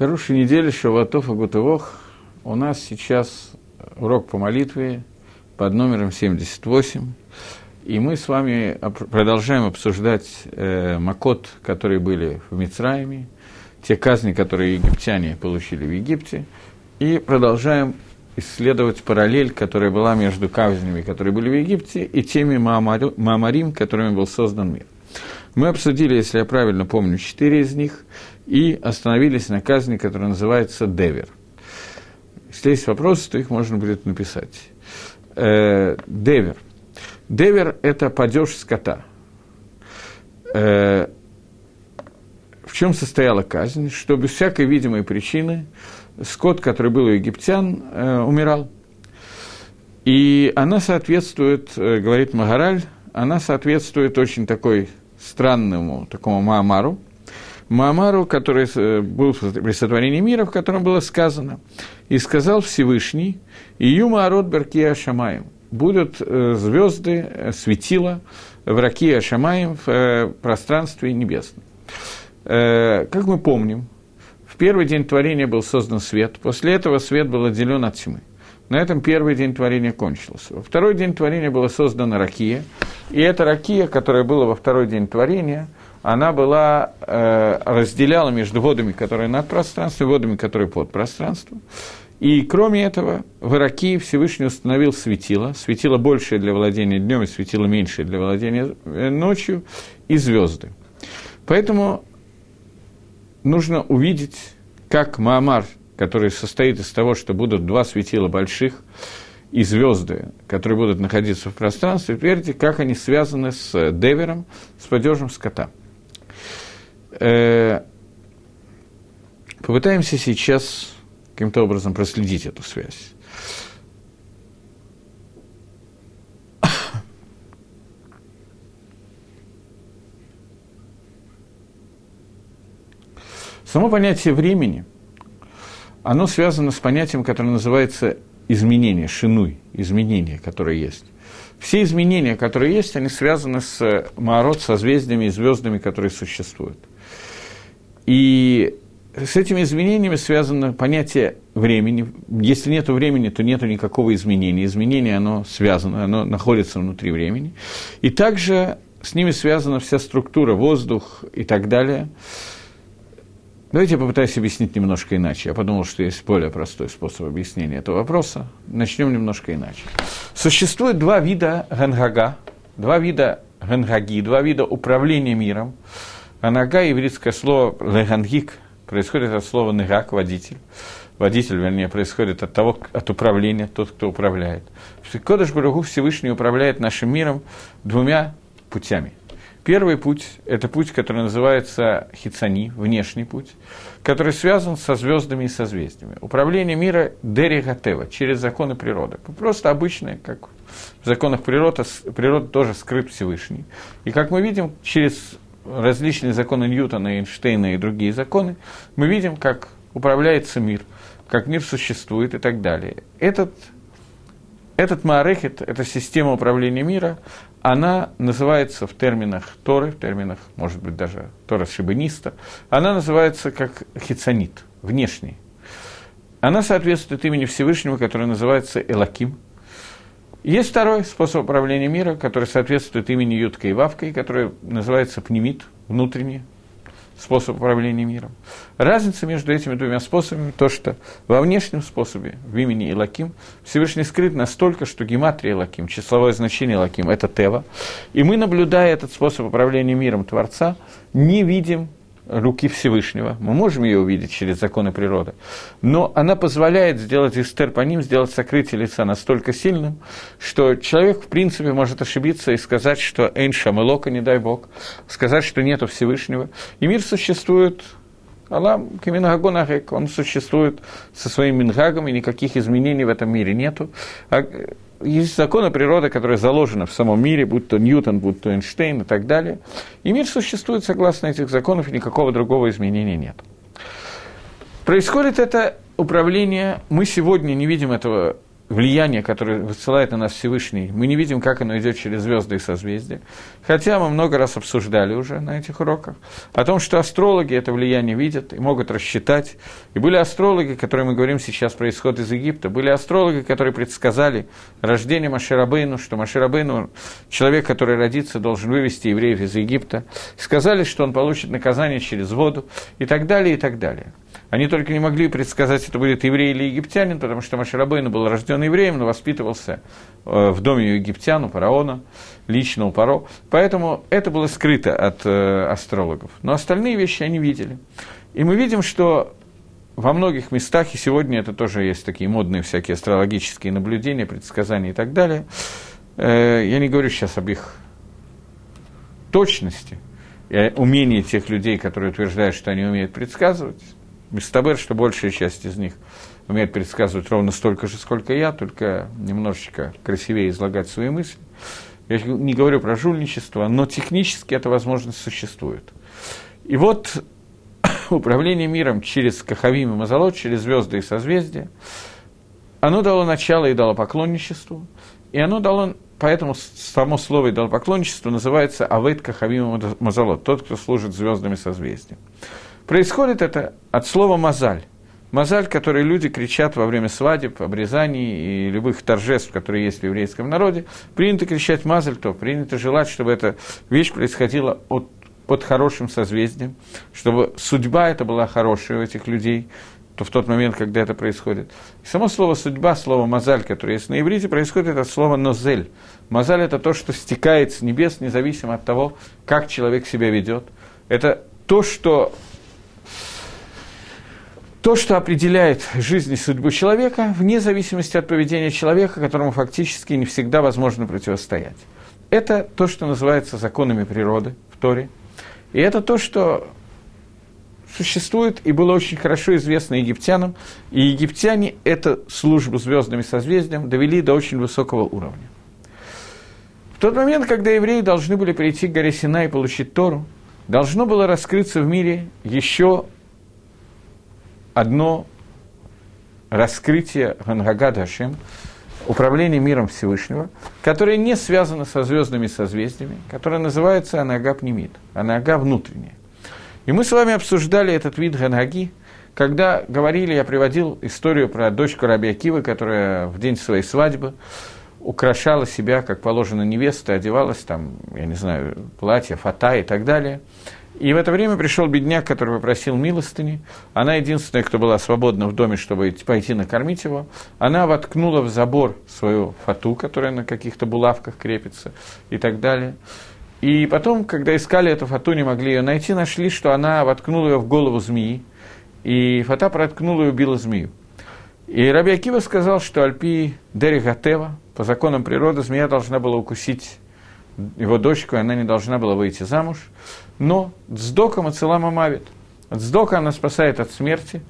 Хорошей недели, Шаватов и Гутывох. У нас сейчас урок по молитве под номером 78. И мы с вами продолжаем обсуждать э, макот, которые были в Мицраиме, те казни, которые египтяне получили в Египте, и продолжаем исследовать параллель, которая была между казнями, которые были в Египте, и теми Маамарим, которыми был создан мир. Мы обсудили, если я правильно помню, четыре из них, и остановились на казни, которая называется Девер. Если есть вопросы, то их можно будет написать. Э, девер. Девер – это падеж скота. Э, в чем состояла казнь? Что без всякой видимой причины скот, который был у египтян, э, умирал. И она соответствует, говорит Магараль, она соответствует очень такой странному такому Маамару, Маамару, который э, был при сотворении мира, в котором было сказано, «И сказал Всевышний, Июма Арот Беркия Шамаем, будут э, звезды, э, светила в Ракия Шамаем, в пространстве небесном». Как мы помним, в первый день творения был создан свет, после этого свет был отделен от тьмы. На этом первый день творения кончился. Во второй день творения была создана ракия, и эта ракия, которая была во второй день творения, она была, э, разделяла между водами, которые над пространством, и водами, которые под пространством. И кроме этого, в Ираке Всевышний установил светило, светило большее для владения днем и светило меньшее для владения э, ночью, и звезды. Поэтому нужно увидеть, как Маамар который состоит из того, что будут два светила больших и звезды, которые будут находиться в пространстве, верьте, как они связаны с девером, с падежем скота. Э, попытаемся сейчас каким-то образом проследить эту связь. Само понятие времени – оно связано с понятием, которое называется изменение, шинуй, изменения, которые есть. Все изменения, которые есть, они связаны с Маород, созвездиями и звездами, которые существуют. И с этими изменениями связано понятие времени. Если нет времени, то нет никакого изменения. Изменение, оно связано, оно находится внутри времени. И также с ними связана вся структура, воздух и так далее – Давайте я попытаюсь объяснить немножко иначе. Я подумал, что есть более простой способ объяснения этого вопроса. Начнем немножко иначе. Существует два вида ганхага, два вида гангаги, два вида управления миром. Ганага, еврейское слово легангик, происходит от слова негак, водитель. Водитель, вернее, происходит от того, от управления, тот, кто управляет. Кодыш Барагу Всевышний управляет нашим миром двумя путями – Первый путь – это путь, который называется хицани, внешний путь, который связан со звездами и созвездиями. Управление мира Дери Гатева, через законы природы. Просто обычное, как в законах природы, природа тоже скрыт Всевышний. И как мы видим, через различные законы Ньютона, Эйнштейна и другие законы, мы видим, как управляется мир, как мир существует и так далее. Этот этот Маарехет, эта система управления мира, она называется в терминах Торы, в терминах, может быть, даже Тора Шибаниста, она называется как хицанит, внешний. Она соответствует имени Всевышнего, который называется Элаким. Есть второй способ управления мира, который соответствует имени Ютка и Вавка, который называется пнемит, внутренний, способ управления миром. Разница между этими двумя способами то, что во внешнем способе, в имени Илаким, Всевышний скрыт настолько, что гематрия Илаким, числовое значение Илаким – это Тева. И мы, наблюдая этот способ управления миром Творца, не видим руки Всевышнего. Мы можем ее увидеть через законы природы. Но она позволяет сделать эстер по ним, сделать сокрытие лица настолько сильным, что человек, в принципе, может ошибиться и сказать, что Эйн Шамелока, не дай Бог, сказать, что нету Всевышнего. И мир существует Аллах Каминагонахек, он существует со своим Мингагом, и никаких изменений в этом мире нету. Есть законы природы, которые заложены в самом мире, будь то Ньютон, будь то Эйнштейн и так далее. И мир существует согласно этих законов, и никакого другого изменения нет. Происходит это управление, мы сегодня не видим этого влияние, которое высылает на нас Всевышний, мы не видим, как оно идет через звезды и созвездия. Хотя мы много раз обсуждали уже на этих уроках о том, что астрологи это влияние видят и могут рассчитать. И были астрологи, которые мы говорим сейчас про исход из Египта, были астрологи, которые предсказали рождение Маширабейну, что Маширабейну, человек, который родится, должен вывести евреев из Египта. Сказали, что он получит наказание через воду и так далее, и так далее. Они только не могли предсказать, это будет еврей или египтянин, потому что Маширабейну был рожден евреем, но воспитывался э, в доме египтян, у фараона, лично у Паро. Поэтому это было скрыто от э, астрологов. Но остальные вещи они видели. И мы видим, что во многих местах, и сегодня это тоже есть такие модные всякие астрологические наблюдения, предсказания и так далее. Э, я не говорю сейчас об их точности, и умении тех людей, которые утверждают, что они умеют предсказывать. Мистабер, что большая часть из них умеет предсказывать ровно столько же, сколько я, только немножечко красивее излагать свои мысли. Я не говорю про жульничество, но технически эта возможность существует. И вот управление миром через Кахавим и Мазалот, через звезды и созвездия, оно дало начало и дало поклонничеству, и оно дало, поэтому само слово дало поклонничество называется Авет Кахавим и Мазалот, тот, кто служит звездами созвездия. Происходит это от слова «мазаль». Мазаль, который люди кричат во время свадеб, обрезаний и любых торжеств, которые есть в еврейском народе, принято кричать «мазаль», то принято желать, чтобы эта вещь происходила от, под хорошим созвездием, чтобы судьба эта была хорошая у этих людей, то в тот момент, когда это происходит. И само слово «судьба», слово «мазаль», которое есть на иврите, происходит от слова «нозель». Мазаль – это то, что стекает с небес, независимо от того, как человек себя ведет. Это то, что то, что определяет жизнь и судьбу человека, вне зависимости от поведения человека, которому фактически не всегда возможно противостоять. Это то, что называется законами природы в Торе. И это то, что существует и было очень хорошо известно египтянам. И египтяне эту службу звездными созвездием довели до очень высокого уровня. В тот момент, когда евреи должны были прийти к горе Сина и получить Тору, должно было раскрыться в мире еще одно раскрытие Гангага Дашем, управление миром Всевышнего, которое не связано со звездными созвездиями, которое называется Анага Пнемит, Анага внутренняя. И мы с вами обсуждали этот вид Ганаги, когда говорили, я приводил историю про дочку Раби Акивы, которая в день своей свадьбы украшала себя, как положено невеста, одевалась там, я не знаю, платье, фата и так далее – и в это время пришел бедняк, который попросил милостыни. Она единственная, кто была свободна в доме, чтобы пойти накормить его. Она воткнула в забор свою фату, которая на каких-то булавках крепится и так далее. И потом, когда искали эту фату, не могли ее найти, нашли, что она воткнула ее в голову змеи. И фата проткнула и убила змею. И Раби Акива сказал, что Альпи Дерихатева, по законам природы, змея должна была укусить его дочку, и она не должна была выйти замуж. Но Дздока Мацелама Мавит. Дздока она спасает от смерти.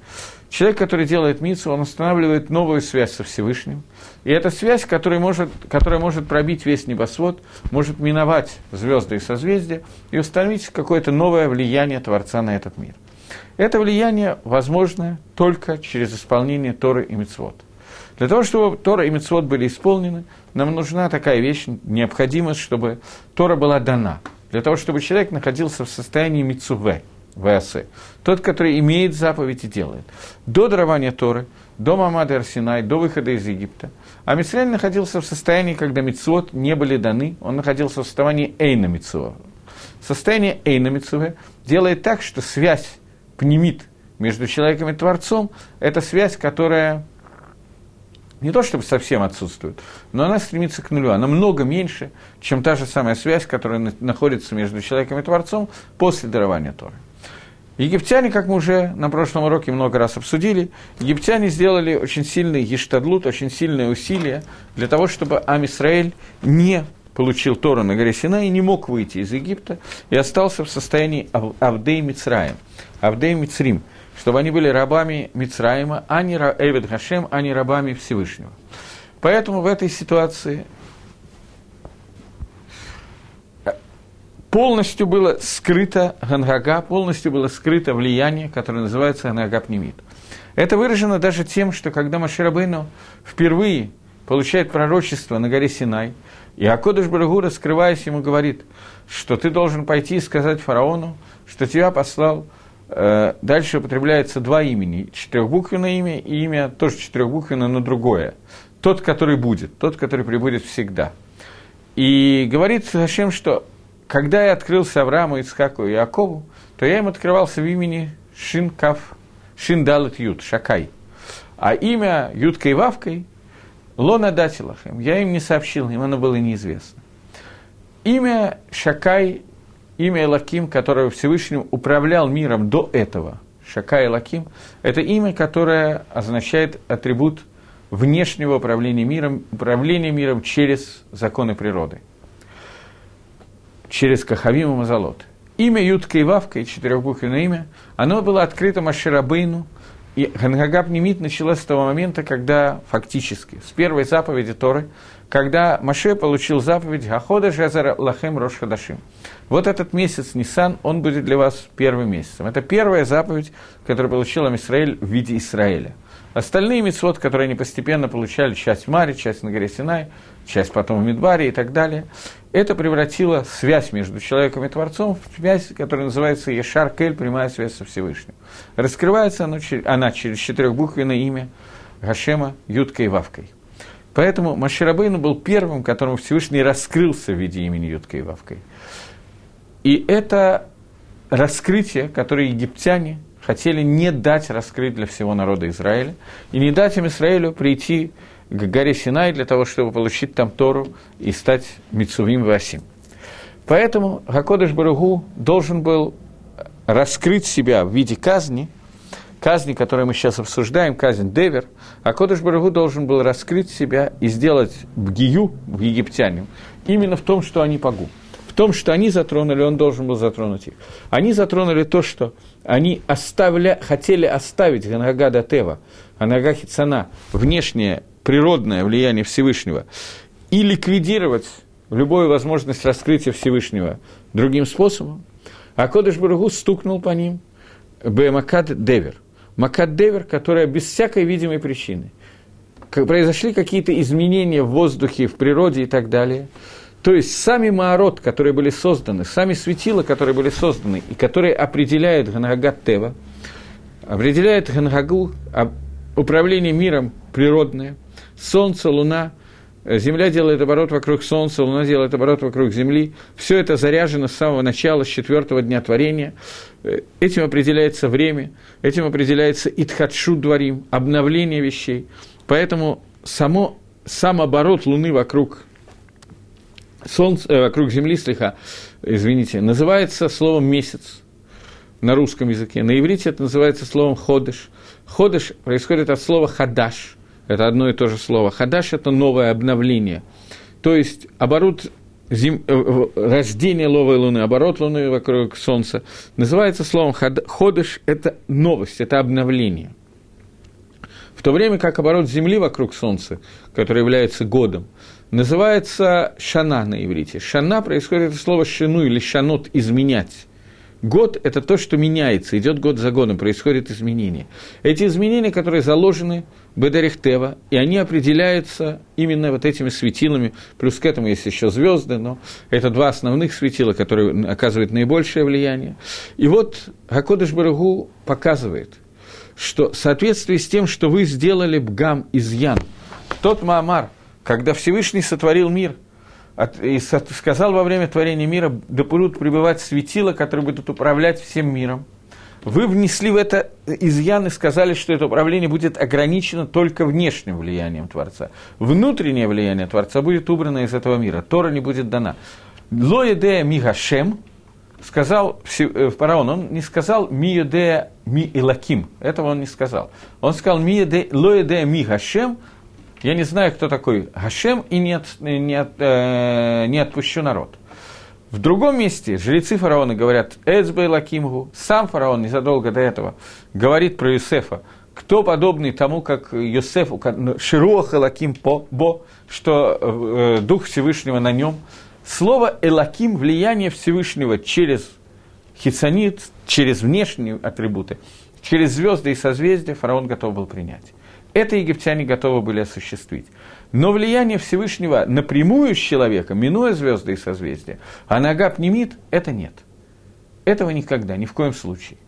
Человек, который делает мицу, он устанавливает новую связь со Всевышним. И эта связь, которая может, которая может пробить весь небосвод, может миновать звезды и созвездия и установить какое-то новое влияние Творца на этот мир. Это влияние возможно только через исполнение Торы и Мицвод. Для того, чтобы Тора и Мицвод были исполнены, нам нужна такая вещь, необходимость, чтобы Тора была дана – для того, чтобы человек находился в состоянии мицуве, ВС, тот, который имеет заповедь и делает. До дарования Торы, до Мамады Арсинай, до выхода из Египта. А Мицраэль находился в состоянии, когда мицвод не были даны, он находился в состоянии Эйна Мицува. Состояние Эйна Мицуве делает так, что связь пнемит между человеком и Творцом – это связь, которая не то чтобы совсем отсутствует, но она стремится к нулю. Она много меньше, чем та же самая связь, которая находится между человеком и Творцом после дарования Торы. Египтяне, как мы уже на прошлом уроке много раз обсудили, египтяне сделали очень сильный ештадлут, очень сильное усилие для того, чтобы Амисраэль не получил Тору на горе Сина и не мог выйти из Египта и остался в состоянии Авдей Мицраем, Авдей Мицрим – чтобы они были рабами Мицраима, а не Эвид Хашем, а не рабами Всевышнего. Поэтому в этой ситуации полностью было скрыто Гангага, полностью было скрыто влияние, которое называется Гангага Пнемит. Это выражено даже тем, что когда Маширабейну впервые получает пророчество на горе Синай, и Акодыш Барагу, раскрываясь, ему говорит, что ты должен пойти и сказать фараону, что тебя послал Э, дальше употребляется два имени. Четырехбуквенное имя и имя тоже четырехбуквенное, но другое. Тот, который будет, тот, который прибудет всегда. И говорит Хашем, что когда я открылся Аврааму, Ицхаку и Якову, то я им открывался в имени Шинкав, Шиндалет Ют, Шакай. А имя Юткой Вавкой Лона Датилахем, я им не сообщил, им оно было неизвестно. Имя Шакай имя Элаким, которое Всевышний управлял миром до этого, Шака Элаким, это имя, которое означает атрибут внешнего управления миром, управления миром через законы природы, через Кахавим и Мазалот. Имя Ютка и Вавка, четырехбуквенное имя, оно было открыто Маширабейну, и Хангагаб Немит началась с того момента, когда фактически, с первой заповеди Торы, когда Маше получил заповедь Хахода Жезара Лахем Рош Хадашим. Вот этот месяц Нисан, он будет для вас первым месяцем. Это первая заповедь, которую получил Амисраэль в виде Израиля. Остальные мецвод, которые они постепенно получали, часть в Маре, часть на горе Синай, часть потом в Мидбаре и так далее, это превратило связь между человеком и Творцом в связь, которая называется Ешар Кель, прямая связь со Всевышним. Раскрывается она через четырехбуквенное имя Гашема Юткой и Вавкой. Поэтому Маширабейну был первым, которому Всевышний раскрылся в виде имени Юткой и Вавкой. И это раскрытие, которое египтяне хотели не дать раскрыть для всего народа Израиля, и не дать им Израилю прийти к горе Синай для того, чтобы получить там Тору и стать Мицувим Васим. Поэтому Гакодыш Баругу должен был раскрыть себя в виде казни – казни, которые мы сейчас обсуждаем, казнь Девер, а Кодыш Барагу должен был раскрыть себя и сделать бгию египтянам именно в том, что они погу. В том, что они затронули, он должен был затронуть их. Они затронули то, что они оставля, хотели оставить Ганага Датева, Ганага Хицана, внешнее природное влияние Всевышнего, и ликвидировать любую возможность раскрытия Всевышнего другим способом, а Кодыш Барагу стукнул по ним Бемакад Девер – Макадевер, которая без всякой видимой причины. Произошли какие-то изменения в воздухе, в природе и так далее. То есть сами Маарот, которые были созданы, сами светила, которые были созданы, и которые определяют Ганагат Тева, определяют Ганагагу, управление миром природное, Солнце, Луна, Земля делает оборот вокруг Солнца, Луна делает оборот вокруг Земли. Все это заряжено с самого начала, с четвертого дня творения. Э, этим определяется время, этим определяется итхадшу дворим, обновление вещей. Поэтому само, сам оборот Луны вокруг Солнца, э, вокруг Земли, слегка, извините, называется словом «месяц» на русском языке. На иврите это называется словом «ходыш». «Ходыш» происходит от слова «хадаш», это одно и то же слово. Хадаш – это новое обновление. То есть оборот зим, э, рождение новой Луны, оборот Луны вокруг Солнца, называется словом ходыш – это новость, это обновление. В то время как оборот Земли вокруг Солнца, который является годом, называется шана на иврите. Шана происходит от слова шину или шанот – изменять. Год – это то, что меняется, идет год за годом, происходят изменения. Эти изменения, которые заложены Бедарихтева, и они определяются именно вот этими светилами, плюс к этому есть еще звезды, но это два основных светила, которые оказывают наибольшее влияние. И вот Гакодыш Барагу показывает, что в соответствии с тем, что вы сделали Бгам из Ян, тот Маамар, когда Всевышний сотворил мир – и сказал во время творения мира, да будут пребывать светила, которые будут управлять всем миром. Вы внесли в это изъян и сказали, что это управление будет ограничено только внешним влиянием Творца. Внутреннее влияние Творца будет убрано из этого мира. Тора не будет дана. Лоедея мигашем, сказал э, фараон, он не сказал миедея ми илаким, этого он не сказал. Он сказал лоедея мигашем, я не знаю, кто такой Гашем, и не, от, не, от, э, не отпущу народ. В другом месте жрецы фараона говорят Эцбей Лакимгу, сам фараон незадолго до этого говорит про Юсефа, кто подобный тому, как Юсеф, Шируах Элаким по, бо, что э, Дух Всевышнего на нем. Слово Элаким – влияние Всевышнего через хитсонит, через внешние атрибуты, через звезды и созвездия фараон готов был принять. Это египтяне готовы были осуществить. Но влияние Всевышнего напрямую с человеком, минуя звезды и созвездия, а нога пнемит, это нет. Этого никогда, ни в коем случае.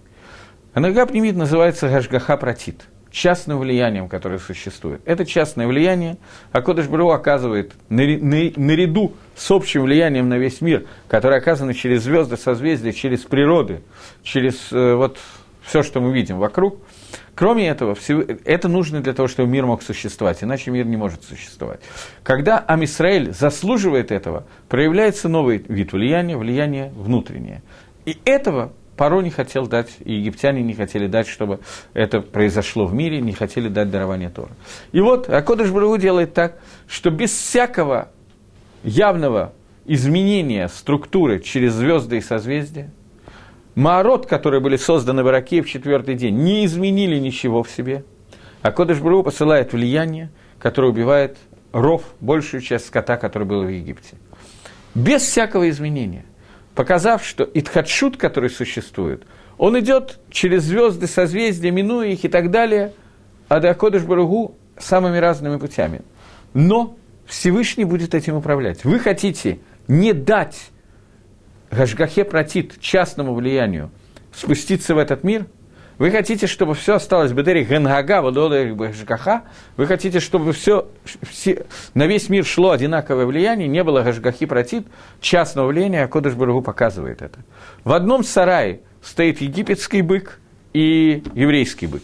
А нога называется гашгаха протит, частным влиянием, которое существует. Это частное влияние, а Кодыш Бру оказывает наряду с общим влиянием на весь мир, которое оказано через звезды, созвездия, через природы, через э, вот все, что мы видим вокруг – Кроме этого, это нужно для того, чтобы мир мог существовать, иначе мир не может существовать. Когда Амисраэль заслуживает этого, проявляется новый вид влияния, влияние внутреннее. И этого Паро не хотел дать, и египтяне не хотели дать, чтобы это произошло в мире, не хотели дать дарование Тора. И вот Акодыш Барагу делает так, что без всякого явного изменения структуры через звезды и созвездия – Маород, которые были созданы в Ираке в четвертый день, не изменили ничего в себе. А Кодыш Бру посылает влияние, которое убивает ров, большую часть скота, который был в Египте. Без всякого изменения. Показав, что Итхадшут, который существует, он идет через звезды, созвездия, минуя их и так далее, а до Кодыш Баругу самыми разными путями. Но Всевышний будет этим управлять. Вы хотите не дать Гашгахе протит частному влиянию спуститься в этот мир, вы хотите, чтобы все осталось Бедери Генгага, Водода Гашгаха, вы хотите, чтобы все, все, на весь мир шло одинаковое влияние, не было Гашгахи протит, частного влияния, а Кодыш показывает это. В одном сарае стоит египетский бык и еврейский бык.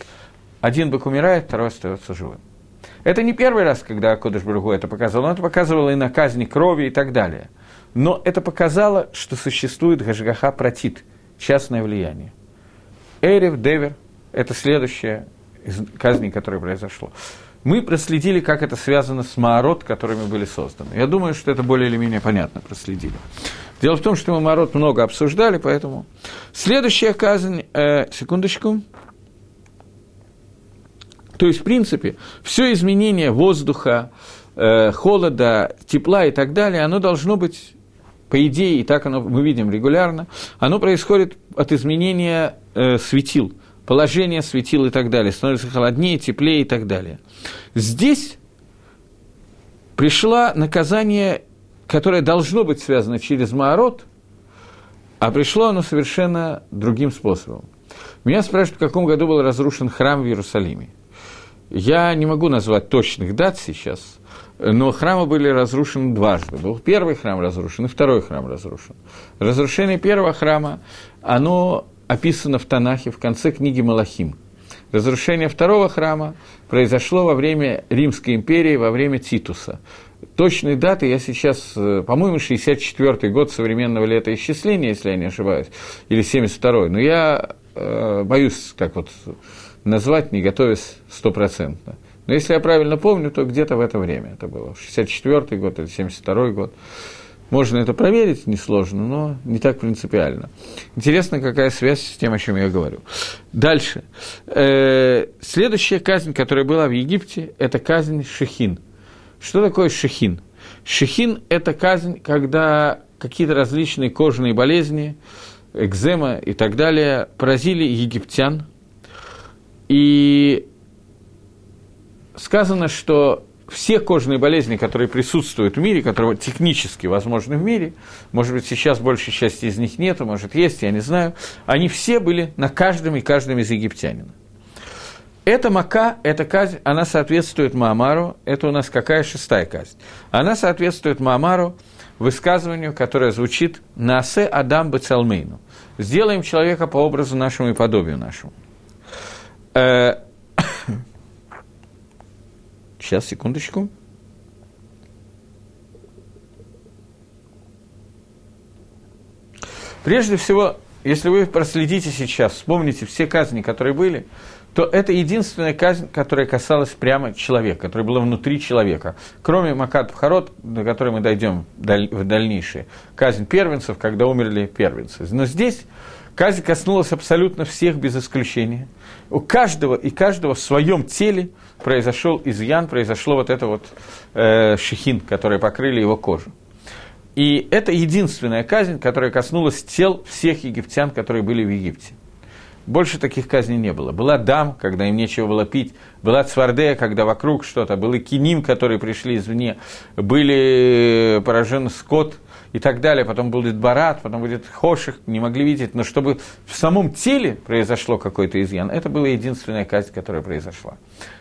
Один бык умирает, второй остается живым. Это не первый раз, когда Кодыш это показывал, он это показывал и на казни крови и так далее – но это показало, что существует Гашгаха Протит, частное влияние. Эрев, Девер – это следующее из казни, которое произошло. Мы проследили, как это связано с Маорот, которыми были созданы. Я думаю, что это более или менее понятно проследили. Дело в том, что мы Маорот много обсуждали, поэтому... Следующая казнь, э, секундочку. То есть, в принципе, все изменение воздуха, э, холода, тепла и так далее, оно должно быть по идее, и так оно, мы видим регулярно, оно происходит от изменения э, светил, положения светил и так далее, становится холоднее, теплее и так далее. Здесь пришло наказание, которое должно быть связано через Маорот, а пришло оно совершенно другим способом. Меня спрашивают, в каком году был разрушен храм в Иерусалиме. Я не могу назвать точных дат сейчас, но храмы были разрушены дважды. Был первый храм разрушен и второй храм разрушен. Разрушение первого храма, оно описано в Танахе в конце книги Малахим. Разрушение второго храма произошло во время Римской империи, во время Титуса. Точные даты я сейчас, э, по-моему, 64 год современного летоисчисления, если я не ошибаюсь, или 72-й, но я э, боюсь так вот назвать, не готовясь стопроцентно. Но если я правильно помню, то где-то в это время это было, 64 год или 72 год. Можно это проверить, несложно, но не так принципиально. Интересно, какая связь с тем, о чем я говорю. Дальше. Э, следующая казнь, которая была в Египте, это казнь Шехин. Что такое Шехин? Шехин – это казнь, когда какие-то различные кожные болезни, экзема и так далее поразили египтян. И сказано, что все кожные болезни, которые присутствуют в мире, которые технически возможны в мире, может быть, сейчас большей части из них нету, может, есть, я не знаю, они все были на каждом и каждом из египтянина. Эта мака, эта казнь, она соответствует Маамару, это у нас какая шестая казнь? Она соответствует Маамару, высказыванию, которое звучит «Насе Адам Бацалмейну» – «Сделаем человека по образу нашему и подобию нашему». Сейчас, секундочку. Прежде всего, если вы проследите сейчас, вспомните все казни, которые были, то это единственная казнь, которая касалась прямо человека, которая была внутри человека. Кроме Макат Пхарот, до которой мы дойдем в дальнейшее, казнь первенцев, когда умерли первенцы. Но здесь казнь коснулась абсолютно всех без исключения. У каждого и каждого в своем теле – произошел изъян, произошло вот это вот э, шехин, которые покрыли его кожу. И это единственная казнь, которая коснулась тел всех египтян, которые были в Египте. больше таких казней не было. Была дам, когда им нечего было пить, была цвардея, когда вокруг что-то, был и киним, которые пришли извне, были поражен скот и так далее, потом будет барат, потом будет хоших, не могли видеть, но чтобы в самом теле произошло какой-то изъян, это была единственная казнь, которая произошла.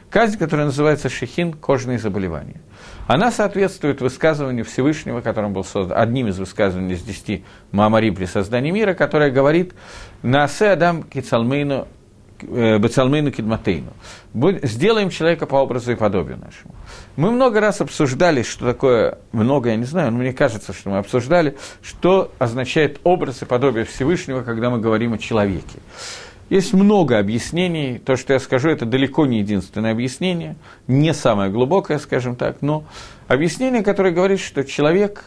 Казнь, которая называется шехин, кожные заболевания. Она соответствует высказыванию Всевышнего, которым был создан, одним из высказываний из десяти Маамари при создании мира, которое говорит «Наасе Адам кицалмейну э, Бацалмейну Кидматейну. Сделаем человека по образу и подобию нашему. Мы много раз обсуждали, что такое, много я не знаю, но мне кажется, что мы обсуждали, что означает образ и подобие Всевышнего, когда мы говорим о человеке. Есть много объяснений. То, что я скажу, это далеко не единственное объяснение, не самое глубокое, скажем так, но объяснение, которое говорит, что человек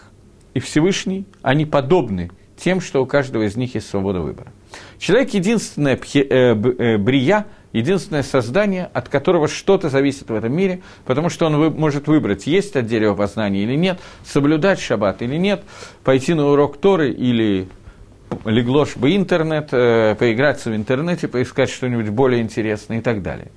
и Всевышний, они подобны тем, что у каждого из них есть свобода выбора. Человек – единственная пхе, э, э, брия, единственное создание, от которого что-то зависит в этом мире, потому что он может выбрать, есть от дерева познания или нет, соблюдать шаббат или нет, пойти на урок Торы или леглош бы интернет, э, поиграться в интернете, поискать что-нибудь более интересное и так далее.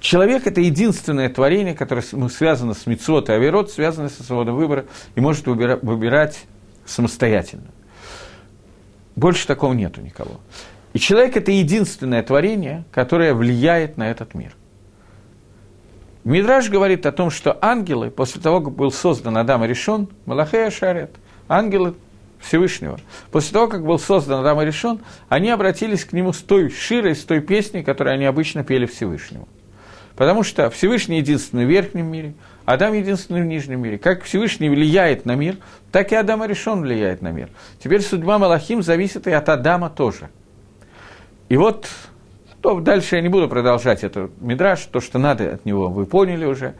Человек – это единственное творение, которое ну, связано с мицвод и авирот, связано со свободой выбора и может выбира, выбирать самостоятельно. Больше такого нету никого. И человек – это единственное творение, которое влияет на этот мир. Мидраж говорит о том, что ангелы, после того, как был создан Адам и решен, Малахея Шарет, ангелы Всевышнего. После того, как был создан Адам и решен, они обратились к нему с той широй, с той песней, которую они обычно пели Всевышнему. Потому что Всевышний единственный в верхнем мире, Адам единственный в нижнем мире. Как Всевышний влияет на мир, так и Адам решен влияет на мир. Теперь судьба Малахим зависит и от Адама тоже. И вот то дальше я не буду продолжать этот мидраж, то, что надо от него, вы поняли уже.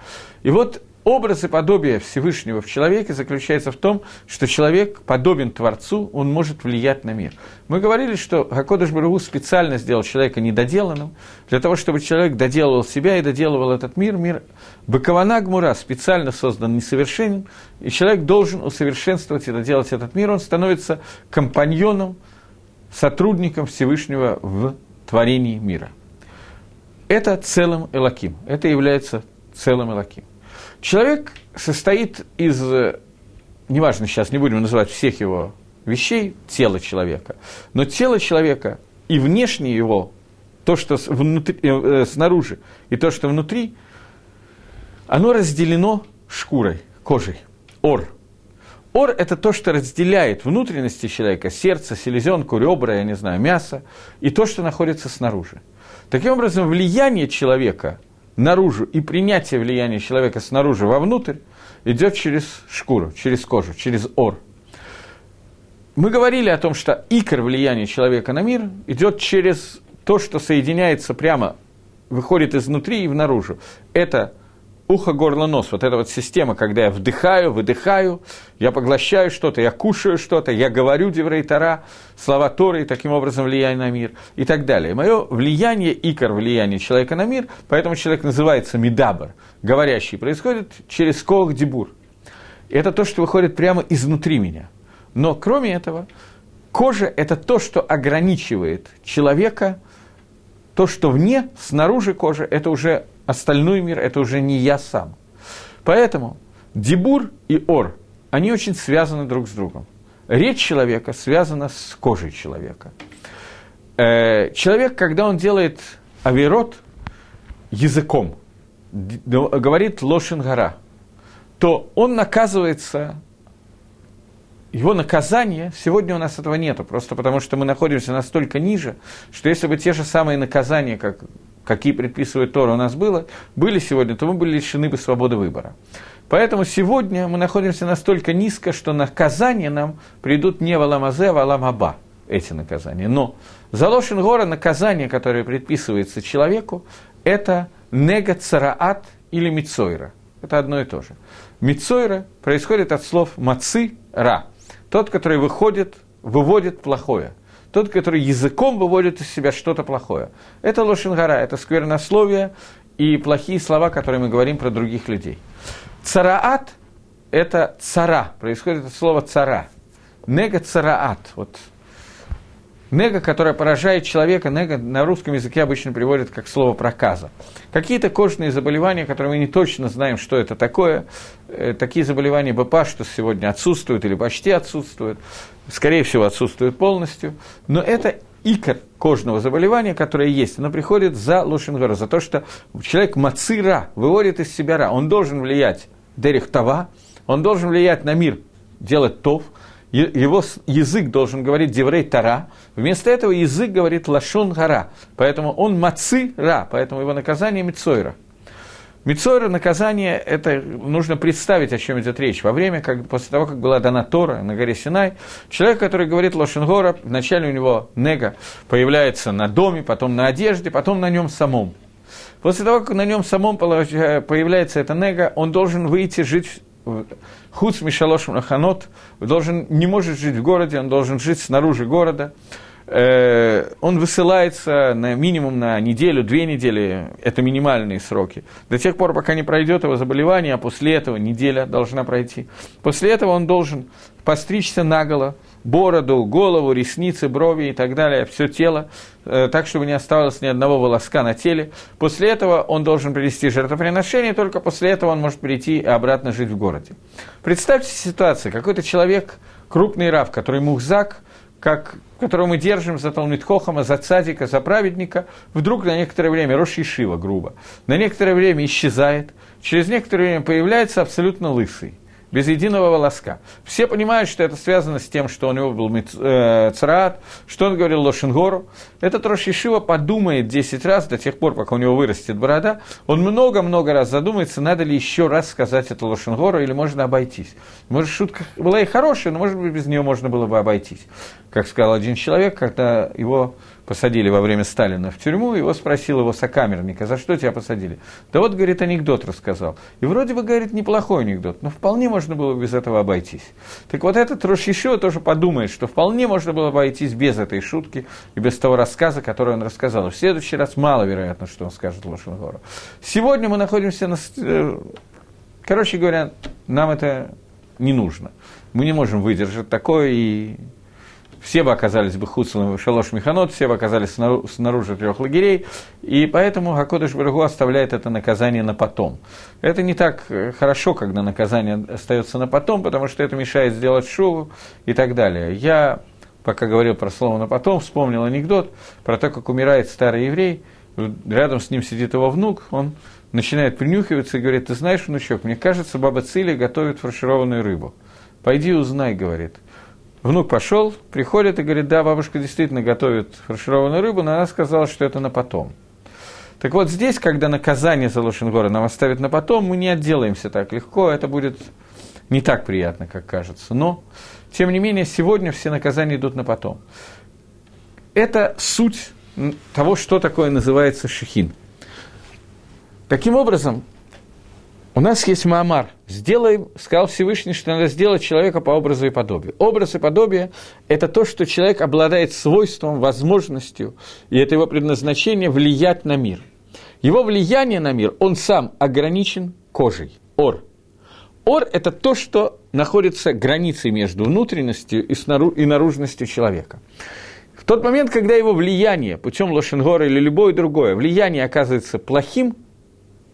И вот Образ и подобие Всевышнего в человеке заключается в том, что человек подобен Творцу, он может влиять на мир. Мы говорили, что Хакодыш Барагу специально сделал человека недоделанным, для того, чтобы человек доделывал себя и доделывал этот мир. Мир Бакована Гмура специально создан несовершенен, и человек должен усовершенствовать и доделать этот мир. Он становится компаньоном, сотрудником Всевышнего в творении мира. Это целым Элаким, это является целым Элаким. Человек состоит из, неважно, сейчас не будем называть всех его вещей, тела человека, но тело человека и внешнее его, то, что внутри, э, снаружи, и то, что внутри, оно разделено шкурой, кожей, ор. Ор – это то, что разделяет внутренности человека, сердце, селезенку, ребра, я не знаю, мясо, и то, что находится снаружи. Таким образом, влияние человека – наружу и принятие влияния человека снаружи вовнутрь идет через шкуру, через кожу, через ор. Мы говорили о том, что икор влияния человека на мир идет через то, что соединяется прямо, выходит изнутри и внаружу. Это ухо, горло, нос. Вот эта вот система, когда я вдыхаю, выдыхаю, я поглощаю что-то, я кушаю что-то, я говорю Деврей Тара, слова Торы, и таким образом влияю на мир и так далее. Мое влияние, икор влияние человека на мир, поэтому человек называется Мидабр, говорящий, происходит через Колх Дебур. Это то, что выходит прямо изнутри меня. Но кроме этого, кожа – это то, что ограничивает человека, то, что вне, снаружи кожи, это уже остальной мир – это уже не я сам. Поэтому Дебур и Ор, они очень связаны друг с другом. Речь человека связана с кожей человека. Э, человек, когда он делает авирот языком, говорит лошингара, то он наказывается его наказание, сегодня у нас этого нету, просто потому что мы находимся настолько ниже, что если бы те же самые наказания, как какие предписывает Тора у нас было, были сегодня, то мы были лишены бы свободы выбора. Поэтому сегодня мы находимся настолько низко, что наказания нам придут не в Аламазе, а в Аламаба, эти наказания. Но за Лошин Гора наказание, которое предписывается человеку, это нега цараат или мицойра. Это одно и то же. Мицойра происходит от слов мацы, ра. Тот, который выходит, выводит плохое – тот, который языком выводит из себя что-то плохое. Это лошингара, это сквернословие и плохие слова, которые мы говорим про других людей. Цараат – это цара, происходит от слова цара. Нега цараат. Вот. Нега, которая поражает человека, нега на русском языке обычно приводят как слово проказа. Какие-то кожные заболевания, которые мы не точно знаем, что это такое, э, такие заболевания БПА, что сегодня отсутствуют или почти отсутствуют, скорее всего, отсутствуют полностью, но это икор кожного заболевания, которое есть, оно приходит за Лошенгора, за то, что человек мацира, выводит из себя ра, он должен влиять Дерих он должен влиять на мир, делать тов, его язык должен говорить Деврей Тара, вместо этого язык говорит Лашон Гара, поэтому он Маци Ра, поэтому его наказание Мицойра. Мицойра, наказание, это нужно представить, о чем идет речь. Во время, как, после того, как была дана Тора на горе Синай, человек, который говорит Лошенгора, вначале у него нега появляется на доме, потом на одежде, потом на нем самом. После того, как на нем самом появляется эта нега, он должен выйти жить Хуц Мишалош Маханот должен, не может жить в городе, он должен жить снаружи города. Э, он высылается на минимум на неделю, две недели, это минимальные сроки, до тех пор, пока не пройдет его заболевание, а после этого неделя должна пройти. После этого он должен постричься наголо, бороду, голову, ресницы, брови и так далее, все тело, э, так, чтобы не оставалось ни одного волоска на теле. После этого он должен привести жертвоприношение, только после этого он может прийти и обратно жить в городе. Представьте ситуацию, какой-то человек, крупный рав, который мухзак, как, которого мы держим за Талмитхохама, за цадика, за праведника, вдруг на некоторое время, Рош Ишива, грубо, на некоторое время исчезает, через некоторое время появляется абсолютно лысый без единого волоска. Все понимают, что это связано с тем, что у него был э, царат, что он говорил Лошенгору. Этот Рош Ишива подумает 10 раз до тех пор, пока у него вырастет борода. Он много-много раз задумается, надо ли еще раз сказать это Лошенгору, или можно обойтись. Может, шутка была и хорошая, но, может быть, без нее можно было бы обойтись. Как сказал один человек, когда его посадили во время Сталина в тюрьму, его спросил его сокамерник, а за что тебя посадили? Да вот, говорит, анекдот рассказал. И вроде бы, говорит, неплохой анекдот, но вполне можно было без этого обойтись. Так вот этот Рошишио тоже подумает, что вполне можно было обойтись без этой шутки и без того рассказа, который он рассказал. В следующий раз маловероятно, что он скажет Лошенгору. Сегодня мы находимся на... Э, короче говоря, нам это не нужно. Мы не можем выдержать такое и все бы оказались бы Хуцлом Шалош Механот, все бы оказались снаружи трех лагерей, и поэтому Хакодыш Барагу оставляет это наказание на потом. Это не так э, хорошо, когда наказание остается на потом, потому что это мешает сделать шоу и так далее. Я, пока говорил про слово на потом, вспомнил анекдот про то, как умирает старый еврей, рядом с ним сидит его внук, он начинает принюхиваться и говорит, ты знаешь, внучок, мне кажется, баба Цили готовит фаршированную рыбу. Пойди узнай, говорит. Внук пошел, приходит и говорит, да, бабушка действительно готовит фаршированную рыбу, но она сказала, что это на потом. Так вот здесь, когда наказание за Лошенгора нам оставят на потом, мы не отделаемся так легко, это будет не так приятно, как кажется. Но, тем не менее, сегодня все наказания идут на потом. Это суть того, что такое называется шехин. Таким образом, у нас есть Маамар. Сделаем, сказал Всевышний, что надо сделать человека по образу и подобию. Образ и подобие – это то, что человек обладает свойством, возможностью, и это его предназначение влиять на мир. Его влияние на мир, он сам ограничен кожей, ор. Ор – это то, что находится границей между внутренностью и, снару, и наружностью человека. В тот момент, когда его влияние путем Лошенгора или любое другое влияние оказывается плохим,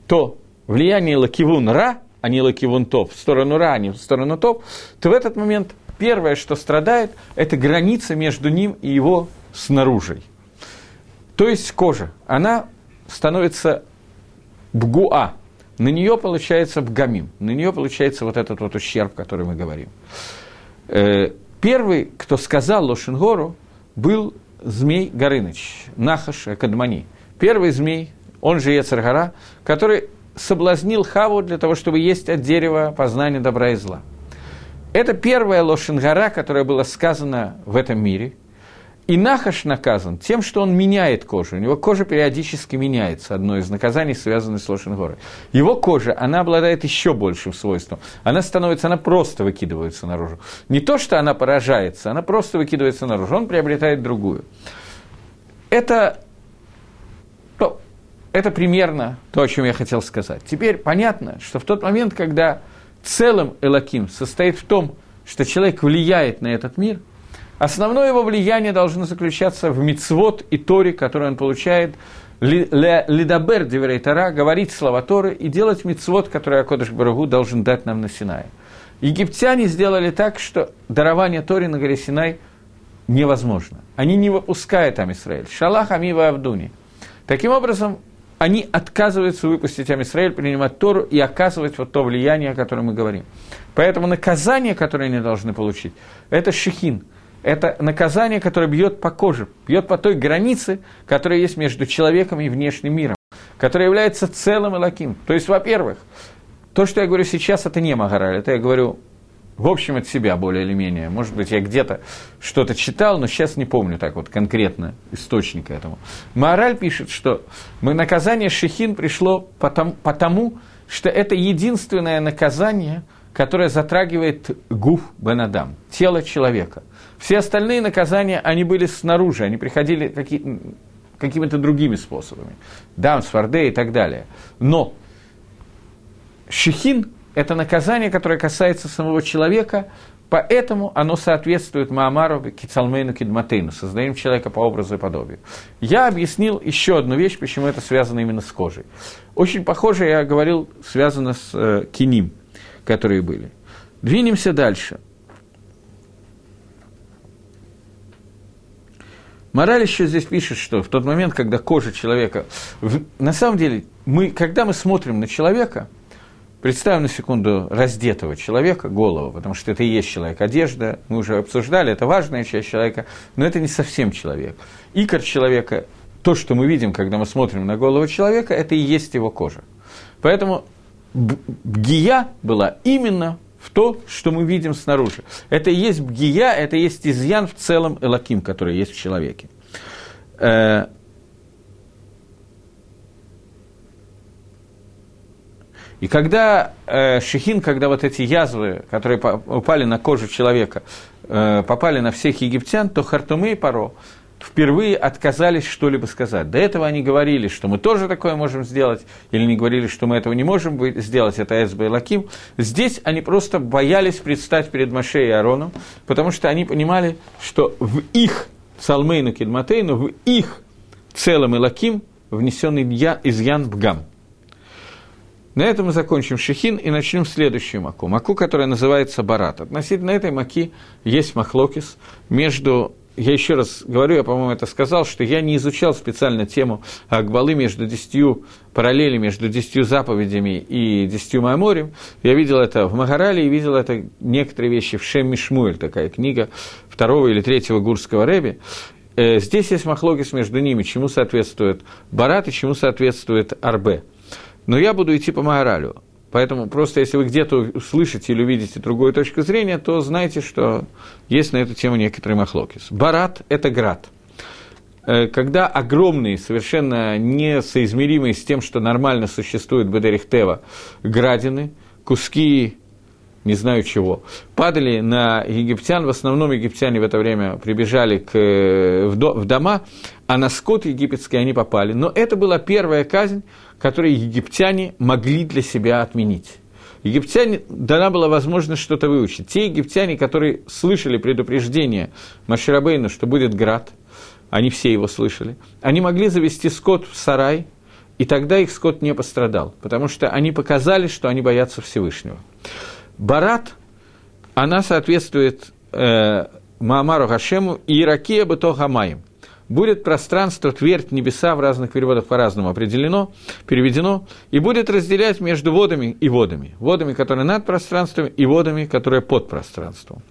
то влияние лакивун ра, а не лакивун топ, в сторону ра, а не в сторону топ, то в этот момент первое, что страдает, это граница между ним и его снаружи. То есть кожа, она становится бгуа, на нее получается бгамим, на нее получается вот этот вот ущерб, который мы говорим. Э, первый, кто сказал Лошенгору, был змей Горыныч, Нахаш Акадмани. Первый змей, он же Ецаргара, который соблазнил Хаву для того, чтобы есть от дерева познания добра и зла. Это первая лошенгара, которая была сказана в этом мире. И Нахаш наказан тем, что он меняет кожу. У него кожа периодически меняется, одно из наказаний, связанное с Лошенгорой. Его кожа, она обладает еще большим свойством. Она становится, она просто выкидывается наружу. Не то, что она поражается, она просто выкидывается наружу. Он приобретает другую. Это это примерно то, о чем я хотел сказать. Теперь понятно, что в тот момент, когда целым Элаким состоит в том, что человек влияет на этот мир, Основное его влияние должно заключаться в мицвод и Торе, который он получает лидабер диверей Тора, говорить слова Торы и делать мицвод, который Акодыш Барагу должен дать нам на Синае. Египтяне сделали так, что дарование Тори на горе Синай невозможно. Они не выпускают там Израиль. Шалах Амива Авдуни. Таким образом, они отказываются выпустить Амисраэль, принимать Тору и оказывать вот то влияние, о котором мы говорим. Поэтому наказание, которое они должны получить, это шехин. Это наказание, которое бьет по коже, бьет по той границе, которая есть между человеком и внешним миром, которая является целым и лаким. То есть, во-первых, то, что я говорю сейчас, это не Магараль, это я говорю в общем от себя более или менее. Может быть, я где-то что-то читал, но сейчас не помню так вот конкретно источника этому. Мораль пишет, что мы наказание Шехин пришло потому, потому, что это единственное наказание, которое затрагивает гуф Бенадам, тело человека. Все остальные наказания, они были снаружи, они приходили какие, какими-то другими способами. Дам, сварде и так далее. Но Шехин это наказание, которое касается самого человека, поэтому оно соответствует Маамару Кицалмейну Кидматейну, создаем человека по образу и подобию. Я объяснил еще одну вещь, почему это связано именно с кожей. Очень похоже, я говорил, связано с э, киним, которые были. Двинемся дальше. Мораль еще здесь пишет, что в тот момент, когда кожа человека... На самом деле, мы, когда мы смотрим на человека, Представим на секунду раздетого человека, голову, потому что это и есть человек. Одежда, мы уже обсуждали, это важная часть человека, но это не совсем человек. Икор человека, то, что мы видим, когда мы смотрим на голову человека, это и есть его кожа. Поэтому бгия была именно в то, что мы видим снаружи. Это и есть бгия, это и есть изъян в целом элаким, который есть в человеке. И когда э, Шехин, когда вот эти язвы, которые упали на кожу человека, э, попали на всех египтян, то Хартумы и Паро впервые отказались что-либо сказать. До этого они говорили, что мы тоже такое можем сделать, или не говорили, что мы этого не можем сделать, это Эсба и Лаким. Здесь они просто боялись предстать перед Маше и Ароном, потому что они понимали, что в их Салмейну Кедматейну, в их целом и Лаким внесен изъян Бгам – на этом мы закончим шехин и начнем следующую маку. Маку, которая называется барат. Относительно этой маки есть махлокис между я еще раз говорю, я, по-моему, это сказал, что я не изучал специально тему Акбалы между десятью параллели между десятью заповедями и десятью Майморем. Я видел это в Магарале и видел это некоторые вещи в Шем Мишмуэль, такая книга второго или третьего гурского рэби. Э, здесь есть махлогис между ними, чему соответствует Барат и чему соответствует Арбе но я буду идти по Маоралю. Поэтому просто если вы где-то услышите или увидите другую точку зрения, то знайте, что есть на эту тему некоторые махлокис. Барат – это град. Э, когда огромные, совершенно несоизмеримые с тем, что нормально существует Бедерихтева, градины, куски не знаю чего, падали на египтян, в основном египтяне в это время прибежали к, в, до, в дома, а на скот египетский они попали. Но это была первая казнь, которую египтяне могли для себя отменить. Египтяне дана была возможность что-то выучить. Те египтяне, которые слышали предупреждение Маширабейну, что будет град, они все его слышали, они могли завести скот в сарай, и тогда их скот не пострадал, потому что они показали, что они боятся Всевышнего. Барат, она соответствует э, Маамару Хашему и Иракия Бетохамаем будет пространство, твердь, небеса в разных переводах по-разному определено, переведено, и будет разделять между водами и водами. Водами, которые над пространством, и водами, которые под пространством.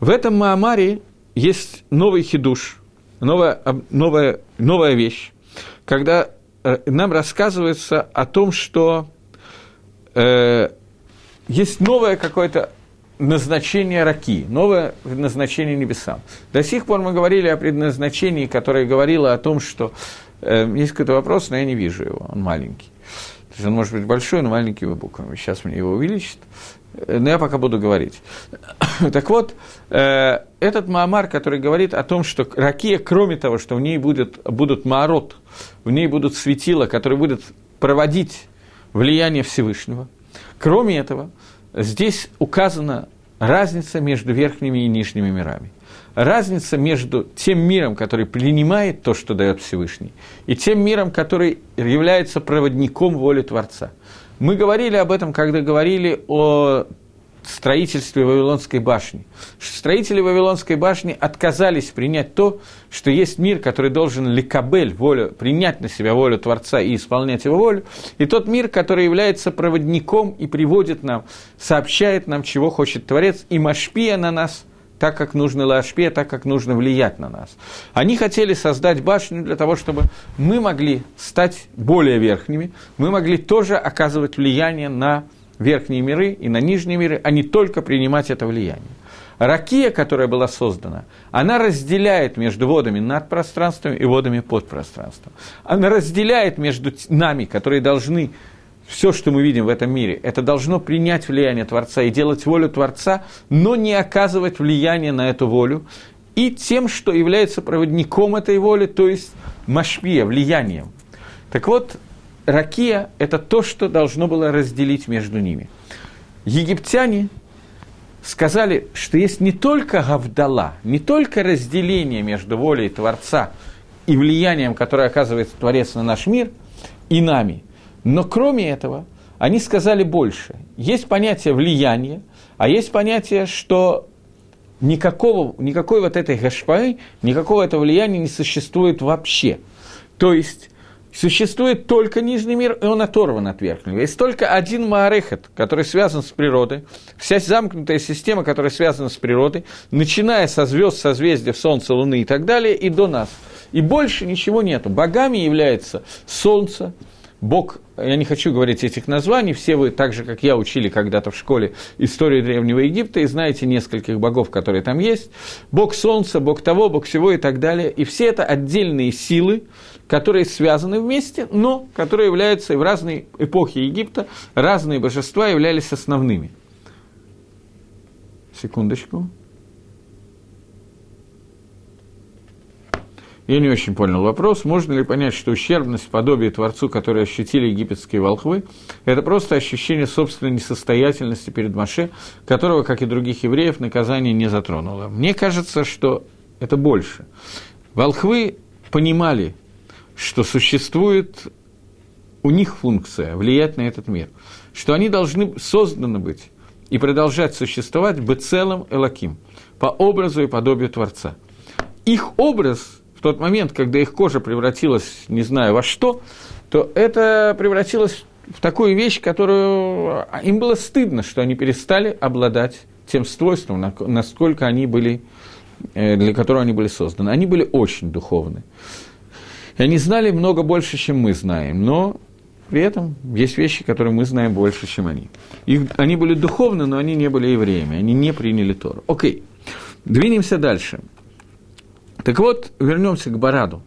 В этом Маамаре есть новый хидуш, новая, новая, новая вещь, когда э, нам рассказывается о том, что э, есть новое какое-то назначение раки, новое назначение небесам. До сих пор мы говорили о предназначении, которое говорило о том, что э, есть какой-то вопрос, но я не вижу его, он маленький. То есть он может быть большой, но маленькими буквами. Сейчас мне его увеличат. Э, но я пока буду говорить. так вот, э, этот Маамар, который говорит о том, что ракия, кроме того, что в ней будет, будут маорот, в ней будут светила, которые будут проводить влияние Всевышнего, кроме этого, здесь указана разница между верхними и нижними мирами. разница между тем миром, который принимает то, что дает Всевышний, и тем миром, который является проводником воли Творца. Мы говорили об этом, когда говорили о строительстве Вавилонской башни. Строители Вавилонской башни отказались принять то, что есть мир, который должен ликабель, волю, принять на себя волю Творца и исполнять его волю, и тот мир, который является проводником и приводит нам, сообщает нам, чего хочет Творец, и машпия на нас – так, как нужно лашпе, так, как нужно влиять на нас. Они хотели создать башню для того, чтобы мы могли стать более верхними, мы могли тоже оказывать влияние на верхние миры и на нижние миры, а не только принимать это влияние. Ракия, которая была создана, она разделяет между водами над пространством и водами под пространством. Она разделяет между нами, которые должны все, что мы видим в этом мире, это должно принять влияние Творца и делать волю Творца, но не оказывать влияние на эту волю, и тем, что является проводником этой воли, то есть машпия, влиянием. Так вот, ракия – это то, что должно было разделить между ними. Египтяне сказали, что есть не только гавдала, не только разделение между волей Творца и влиянием, которое оказывает Творец на наш мир, и нами. Но кроме этого, они сказали больше. Есть понятие влияния, а есть понятие, что никакого, никакой вот этой гашпары, никакого этого влияния не существует вообще. То есть Существует только нижний мир, и он оторван от верхнего. Есть только один Маарехет, который связан с природой, вся замкнутая система, которая связана с природой, начиная со звезд, созвездия, Солнца, Луны и так далее, и до нас. И больше ничего нету. Богами является Солнце, Бог, я не хочу говорить этих названий, все вы, так же, как я, учили когда-то в школе историю Древнего Египта и знаете нескольких богов, которые там есть. Бог Солнца, Бог того, Бог всего и так далее. И все это отдельные силы, которые связаны вместе, но которые являются и в разные эпохи Египта, разные божества являлись основными. Секундочку. Я не очень понял вопрос. Можно ли понять, что ущербность подобие Творцу, который ощутили египетские волхвы, это просто ощущение собственной несостоятельности перед Маше, которого, как и других евреев, наказание не затронуло? Мне кажется, что это больше. Волхвы понимали, что существует у них функция влиять на этот мир, что они должны созданы быть и продолжать существовать бы целым Элаким, по образу и подобию Творца. Их образ в тот момент, когда их кожа превратилась, не знаю во что, то это превратилось в такую вещь, которую им было стыдно, что они перестали обладать тем свойством, насколько они были, э, для которого они были созданы. Они были очень духовны. И они знали много больше, чем мы знаем, но при этом есть вещи, которые мы знаем больше, чем они. Их, они были духовны, но они не были евреями, они не приняли Тору. Окей, двинемся дальше. Так вот, вернемся к Бараду.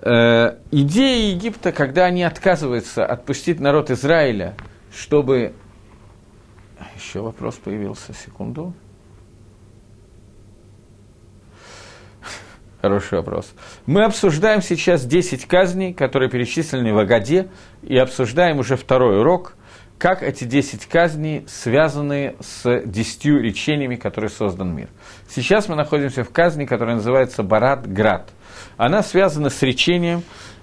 Э, идея Египта, когда они отказываются отпустить народ Израиля, чтобы... Еще вопрос появился, секунду. Хороший вопрос. Мы обсуждаем сейчас 10 казней, которые перечислены в Агаде, и обсуждаем уже второй урок, как эти 10 казней связаны с 10 речениями, которые создан мир. Сейчас мы находимся в казни, которая называется Барат Град. Она связана с речением,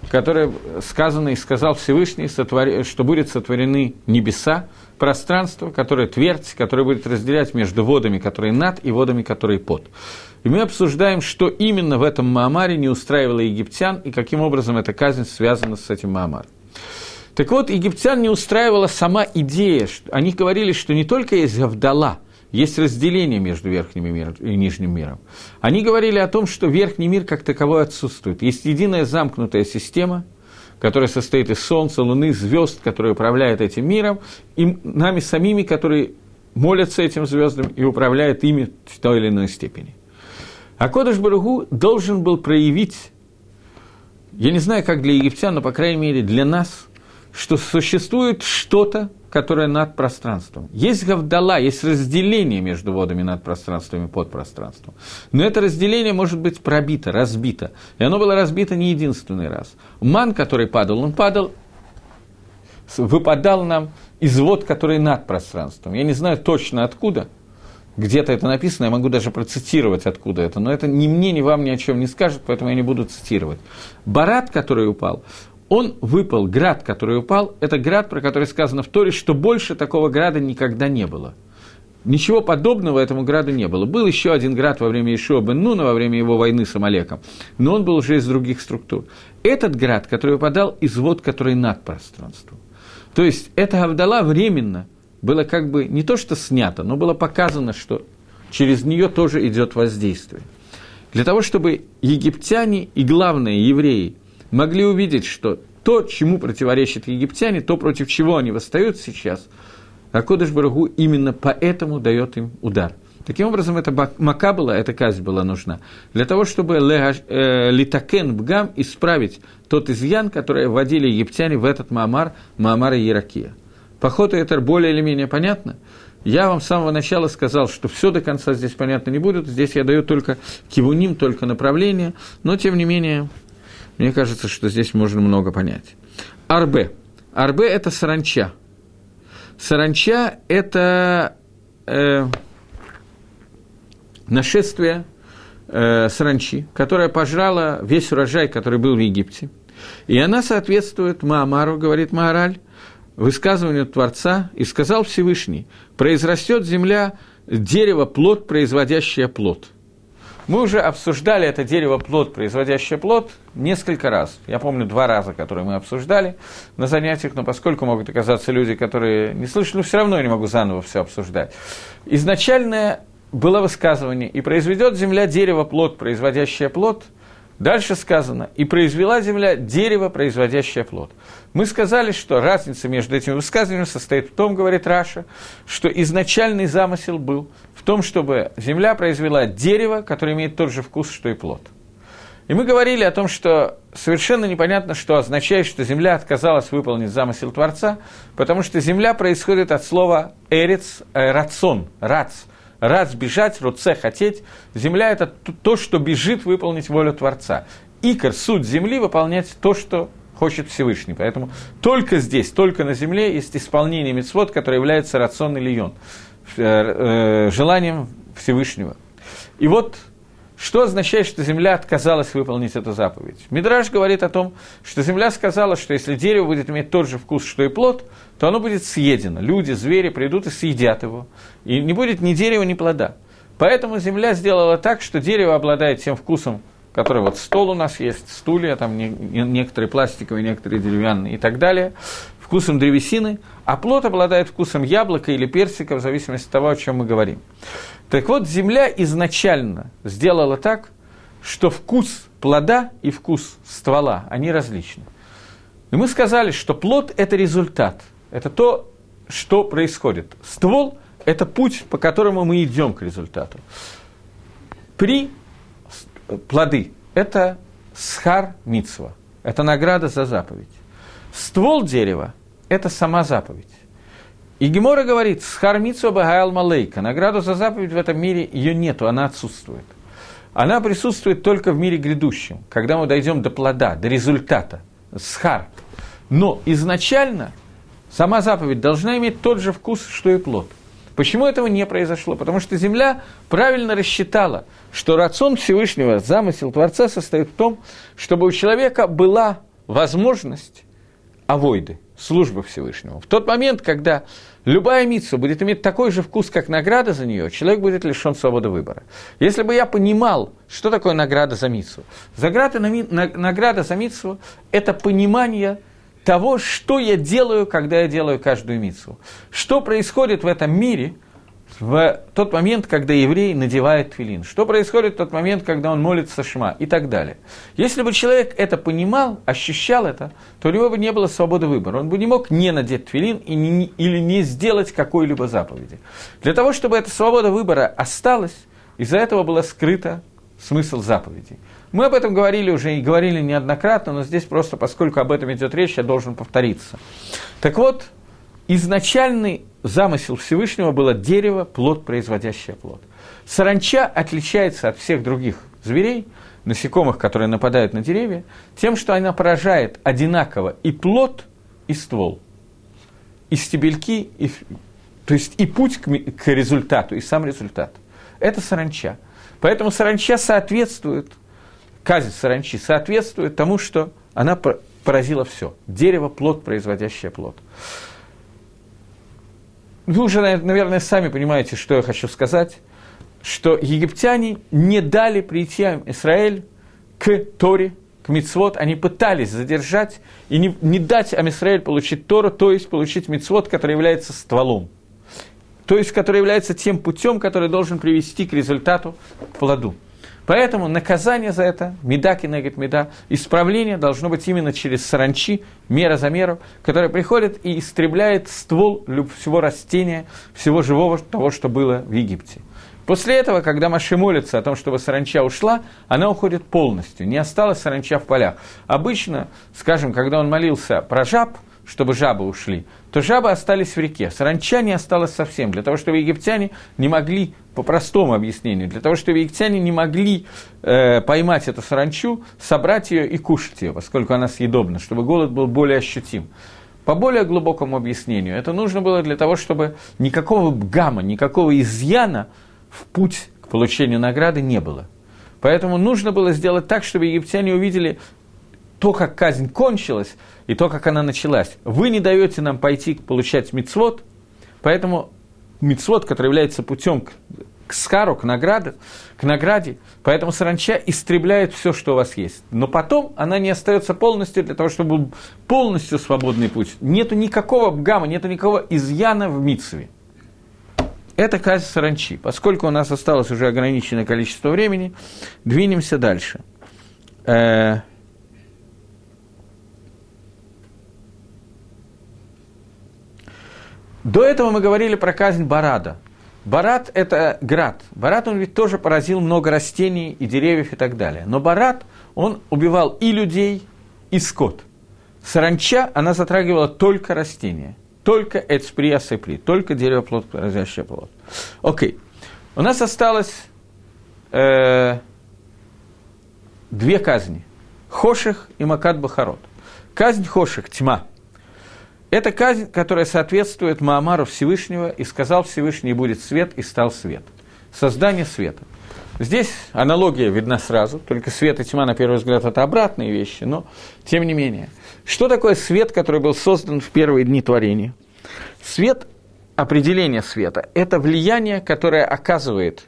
которое сказано и сказал Всевышний, что будет сотворены небеса, пространство, которое твердь, которое будет разделять между водами, которые над, и водами, которые под. И мы обсуждаем, что именно в этом Маамаре не устраивало египтян, и каким образом эта казнь связана с этим Маамаром. Так вот, египтян не устраивала сама идея, они говорили, что не только есть Гавдала, есть разделение между верхним миром и нижним миром. Они говорили о том, что верхний мир как таковой отсутствует. Есть единая замкнутая система, которая состоит из Солнца, Луны, звезд, которые управляют этим миром, и нами самими, которые молятся этим звездам и управляют ими в той или иной степени. А Кодыш Баругу должен был проявить, я не знаю, как для египтян, но, по крайней мере, для нас, что существует что-то, которое над пространством. Есть гавдала, есть разделение между водами над пространством и под пространством. Но это разделение может быть пробито, разбито. И оно было разбито не единственный раз. Ман, который падал, он падал, выпадал нам из вод, которые над пространством. Я не знаю точно откуда – где-то это написано, я могу даже процитировать, откуда это, но это ни мне, ни вам ни о чем не скажет, поэтому я не буду цитировать. Барат, который упал, он выпал, град, который упал, это град, про который сказано в Торе, что больше такого града никогда не было. Ничего подобного этому граду не было. Был еще один град во время Ишуа бен Нуна, во время его войны с Амалеком, но он был уже из других структур. Этот град, который выпадал из вод, который над пространством. То есть, это Авдала временно было как бы не то, что снято, но было показано, что через нее тоже идет воздействие. Для того, чтобы египтяне и, главное, евреи могли увидеть, что то, чему противоречат египтяне, то, против чего они восстают сейчас, а Кодыш Барагу именно поэтому дает им удар. Таким образом, эта мака была, эта казнь была нужна для того, чтобы э, литакен бгам исправить тот изъян, который вводили египтяне в этот Маамар, Маамара Иракия. По это более или менее понятно. Я вам с самого начала сказал, что все до конца здесь понятно не будет. Здесь я даю только кивуним, только направление. Но, тем не менее, мне кажется, что здесь можно много понять. Арбе. Арбе – это саранча. Саранча – это э, нашествие э, саранчи, которая пожрала весь урожай, который был в Египте. И она соответствует Маамару, говорит Маараль, высказыванию Творца, и сказал Всевышний, произрастет земля дерево, плод, производящее плод – мы уже обсуждали это дерево плод, производящее плод, несколько раз. Я помню два раза, которые мы обсуждали на занятиях, но поскольку могут оказаться люди, которые не слышали, все равно я не могу заново все обсуждать. Изначальное было высказывание, и произведет земля дерево плод, производящее плод – Дальше сказано, и произвела земля дерево, производящее плод. Мы сказали, что разница между этими высказываниями состоит в том, говорит Раша, что изначальный замысел был том, чтобы земля произвела дерево, которое имеет тот же вкус, что и плод. И мы говорили о том, что совершенно непонятно, что означает, что земля отказалась выполнить замысел Творца, потому что земля происходит от слова «эрец», э, «рацион», «рац», Рад бежать, руце хотеть. Земля – это то, что бежит выполнить волю Творца. Икор, суть земли – выполнять то, что хочет Всевышний. Поэтому только здесь, только на земле есть исполнение мецвод, которое является рационный лион, э, э, желанием Всевышнего. И вот что означает, что земля отказалась выполнить эту заповедь? Мидраж говорит о том, что земля сказала, что если дерево будет иметь тот же вкус, что и плод, то оно будет съедено. Люди, звери придут и съедят его. И не будет ни дерева, ни плода. Поэтому земля сделала так, что дерево обладает тем вкусом, который вот стол у нас есть, стулья, там некоторые пластиковые, некоторые деревянные и так далее, вкусом древесины, а плод обладает вкусом яблока или персика, в зависимости от того, о чем мы говорим. Так вот, земля изначально сделала так, что вкус плода и вкус ствола, они различны. И мы сказали, что плод – это результат, это то, что происходит. Ствол – это путь, по которому мы идем к результату. При плоды – это схар мицва, это награда за заповедь. Ствол дерева – это сама заповедь. И Гемора говорит, схармицу багайл малейка, награду за заповедь в этом мире ее нету, она отсутствует. Она присутствует только в мире грядущем, когда мы дойдем до плода, до результата, схар. Но изначально сама заповедь должна иметь тот же вкус, что и плод. Почему этого не произошло? Потому что Земля правильно рассчитала, что рацион Всевышнего, замысел Творца состоит в том, чтобы у человека была возможность авойды, службы Всевышнему. В тот момент, когда любая митсу будет иметь такой же вкус, как награда за нее, человек будет лишен свободы выбора. Если бы я понимал, что такое награда за митсу, награда за митсу – это понимание того, что я делаю, когда я делаю каждую митсу. Что происходит в этом мире – в тот момент, когда еврей надевает твилин, что происходит в тот момент, когда он молится шма и так далее. Если бы человек это понимал, ощущал это, то у него бы не было свободы выбора. Он бы не мог не надеть твилин и не, или не сделать какой-либо заповеди. Для того, чтобы эта свобода выбора осталась, из-за этого было скрыто смысл заповедей. Мы об этом говорили уже и говорили неоднократно, но здесь просто, поскольку об этом идет речь, я должен повториться. Так вот, изначальный замысел Всевышнего было дерево, плод, производящее плод. Саранча отличается от всех других зверей, насекомых, которые нападают на деревья, тем, что она поражает одинаково и плод, и ствол, и стебельки, и, то есть и путь к, к результату, и сам результат. Это саранча. Поэтому саранча соответствует, казнь саранчи соответствует тому, что она поразила все. Дерево – плод, производящее плод. Вы уже, наверное, сами понимаете, что я хочу сказать, что египтяне не дали прийти Израиль к Торе, к Мицвод, они пытались задержать и не, не дать Амисраэль получить Тору, то есть получить Мицвод, который является стволом. То есть, который является тем путем, который должен привести к результату, к плоду. Поэтому наказание за это, меда кинегет меда, исправление должно быть именно через саранчи, мера за меру, которая приходит и истребляет ствол всего растения, всего живого, того, что было в Египте. После этого, когда Маши молится о том, чтобы саранча ушла, она уходит полностью, не осталась саранча в полях. Обычно, скажем, когда он молился про жаб, чтобы жабы ушли, то жабы остались в реке, саранча не осталась совсем, для того, чтобы египтяне не могли, по простому объяснению, для того, чтобы египтяне не могли э, поймать эту саранчу, собрать ее и кушать ее, поскольку она съедобна, чтобы голод был более ощутим. По более глубокому объяснению, это нужно было для того, чтобы никакого гамма, никакого изъяна в путь к получению награды не было. Поэтому нужно было сделать так, чтобы египтяне увидели то, как казнь кончилась, и то, как она началась. Вы не даете нам пойти получать мицвод, поэтому мицвод, который является путем к, к скару, к награде, к награде, поэтому саранча истребляет все, что у вас есть. Но потом она не остается полностью для того, чтобы был полностью свободный путь. Нету никакого бгама, нету никакого изъяна в митсве. Это казнь саранчи. Поскольку у нас осталось уже ограниченное количество времени, двинемся дальше. Э, до этого мы говорили про казнь Барада. Барат – это град. Барат, он ведь тоже поразил много растений и деревьев и так далее. Но Барат, он убивал и людей, и скот. Саранча, она затрагивала только растения – только эцприя сепри, только дерево плод, разящее плод. Окей. У нас осталось э, две казни. Хоших и Макат Бахарот. Казнь Хоших, тьма. Это казнь, которая соответствует Маамару Всевышнего, и сказал Всевышний, будет свет, и стал свет. Создание света. Здесь аналогия видна сразу, только свет и тьма, на первый взгляд, это обратные вещи, но тем не менее – что такое свет, который был создан в первые дни творения? Свет, определение света, это влияние, которое оказывает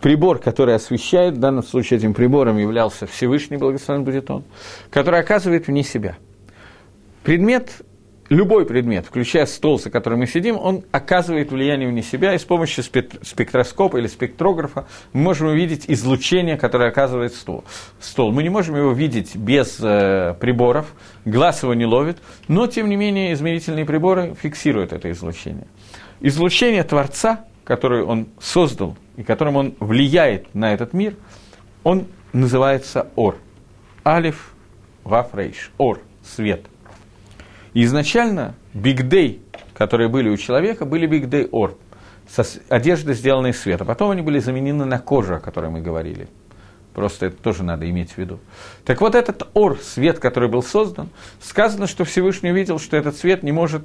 прибор, который освещает, в данном случае этим прибором являлся Всевышний, благословен будет он, который оказывает вне себя. Предмет любой предмет, включая стол, за которым мы сидим, он оказывает влияние вне себя, и с помощью спектроскопа или спектрографа мы можем увидеть излучение, которое оказывает стол. стол. Мы не можем его видеть без э, приборов, глаз его не ловит, но, тем не менее, измерительные приборы фиксируют это излучение. Излучение Творца, которое он создал и которым он влияет на этот мир, он называется Ор. Алиф, Ваф, Рейш. Ор, свет – изначально бигдей, которые были у человека, были бигдей ор, одежды, сделанной из света. Потом они были заменены на кожу, о которой мы говорили. Просто это тоже надо иметь в виду. Так вот этот ор, свет, который был создан, сказано, что Всевышний увидел, что этот свет не может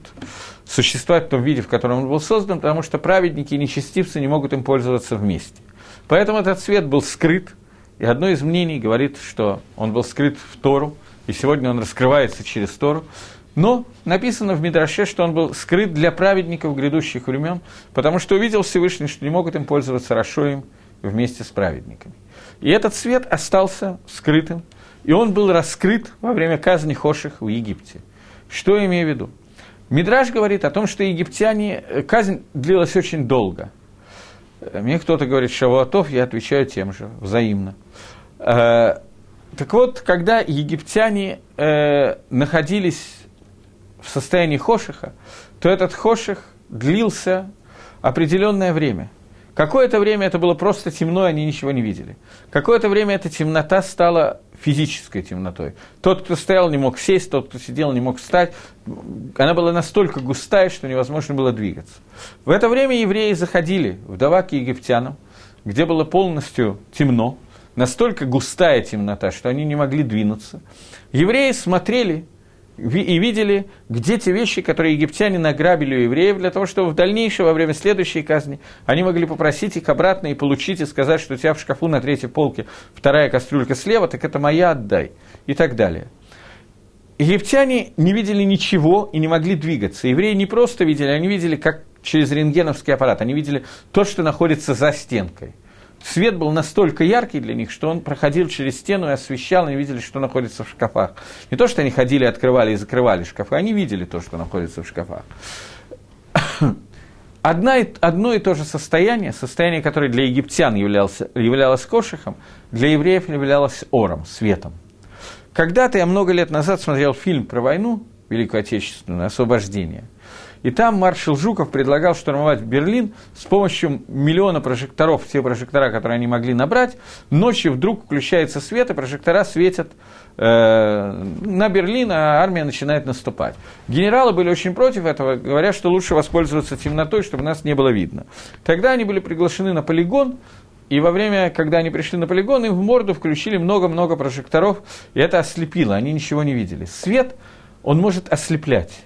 существовать в том виде, в котором он был создан, потому что праведники и нечестивцы не могут им пользоваться вместе. Поэтому этот свет был скрыт, и одно из мнений говорит, что он был скрыт в Тору, и сегодня он раскрывается через Тору. Но написано в Мидраше, что он был скрыт для праведников грядущих времен, потому что увидел Всевышний, что не могут им пользоваться Рашоем вместе с праведниками. И этот свет остался скрытым, и он был раскрыт во время казни Хоших в Египте. Что я имею в виду? Мидраж говорит о том, что египтяне, э, казнь длилась очень долго. Э, мне кто-то говорит Шавуатов, я отвечаю тем же, взаимно. Э, так вот, когда египтяне находились в состоянии хошиха, то этот хоших длился определенное время. Какое-то время это было просто темно, они ничего не видели. Какое-то время эта темнота стала физической темнотой. Тот, кто стоял, не мог сесть, тот, кто сидел, не мог встать. Она была настолько густая, что невозможно было двигаться. В это время евреи заходили в дома к египтянам, где было полностью темно, настолько густая темнота, что они не могли двинуться. Евреи смотрели и видели, где те вещи, которые египтяне награбили у евреев, для того, чтобы в дальнейшем, во время следующей казни, они могли попросить их обратно и получить, и сказать, что у тебя в шкафу на третьей полке вторая кастрюлька слева, так это моя, отдай, и так далее. Египтяне не видели ничего и не могли двигаться. Евреи не просто видели, они видели, как через рентгеновский аппарат, они видели то, что находится за стенкой – свет был настолько яркий для них, что он проходил через стену и освещал, они видели, что находится в шкафах. Не то, что они ходили, открывали и закрывали шкафы, они видели то, что находится в шкафах. Одна, одно и то же состояние, состояние, которое для египтян являлось, являлось кошихом, для евреев являлось ором, светом. Когда-то я много лет назад смотрел фильм про войну, Великую Отечественную, освобождение – и там маршал Жуков предлагал штурмовать Берлин с помощью миллиона прожекторов, все прожектора, которые они могли набрать. Ночью вдруг включается свет, и прожектора светят э, на Берлин, а армия начинает наступать. Генералы были очень против этого, говоря, что лучше воспользоваться темнотой, чтобы нас не было видно. Тогда они были приглашены на полигон, и во время, когда они пришли на полигон, им в морду включили много-много прожекторов, и это ослепило, они ничего не видели. Свет, он может ослеплять.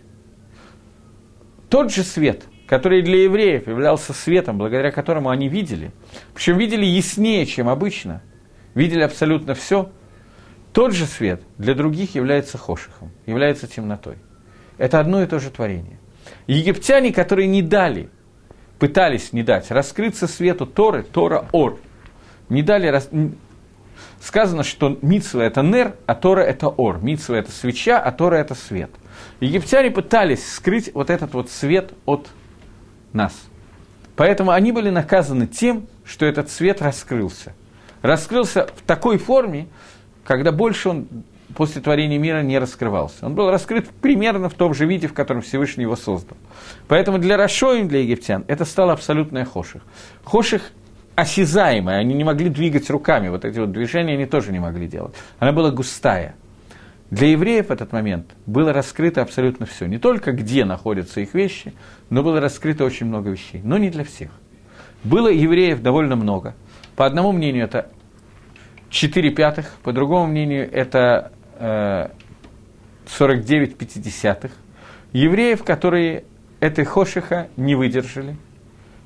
Тот же свет, который для евреев являлся светом, благодаря которому они видели, причем видели яснее, чем обычно, видели абсолютно все, тот же свет для других является хошихом, является темнотой. Это одно и то же творение. Египтяне, которые не дали, пытались не дать раскрыться свету Торы, Тора Ор, не дали, сказано, что Митсва это Нер, а Тора это Ор. Митсва это свеча, а Тора это свет – Египтяне пытались скрыть вот этот вот свет от нас. Поэтому они были наказаны тем, что этот свет раскрылся. Раскрылся в такой форме, когда больше он после творения мира не раскрывался. Он был раскрыт примерно в том же виде, в котором Всевышний его создал. Поэтому для Рашоим, для египтян, это стало абсолютное хоших. Хоших осязаемое, они не могли двигать руками, вот эти вот движения они тоже не могли делать. Она была густая – для евреев в этот момент было раскрыто абсолютно все. Не только где находятся их вещи, но было раскрыто очень много вещей. Но не для всех. Было евреев довольно много. По одному мнению это 4 пятых, по другому мнению это э, 49 пятидесятых. Евреев, которые этой хошиха не выдержали,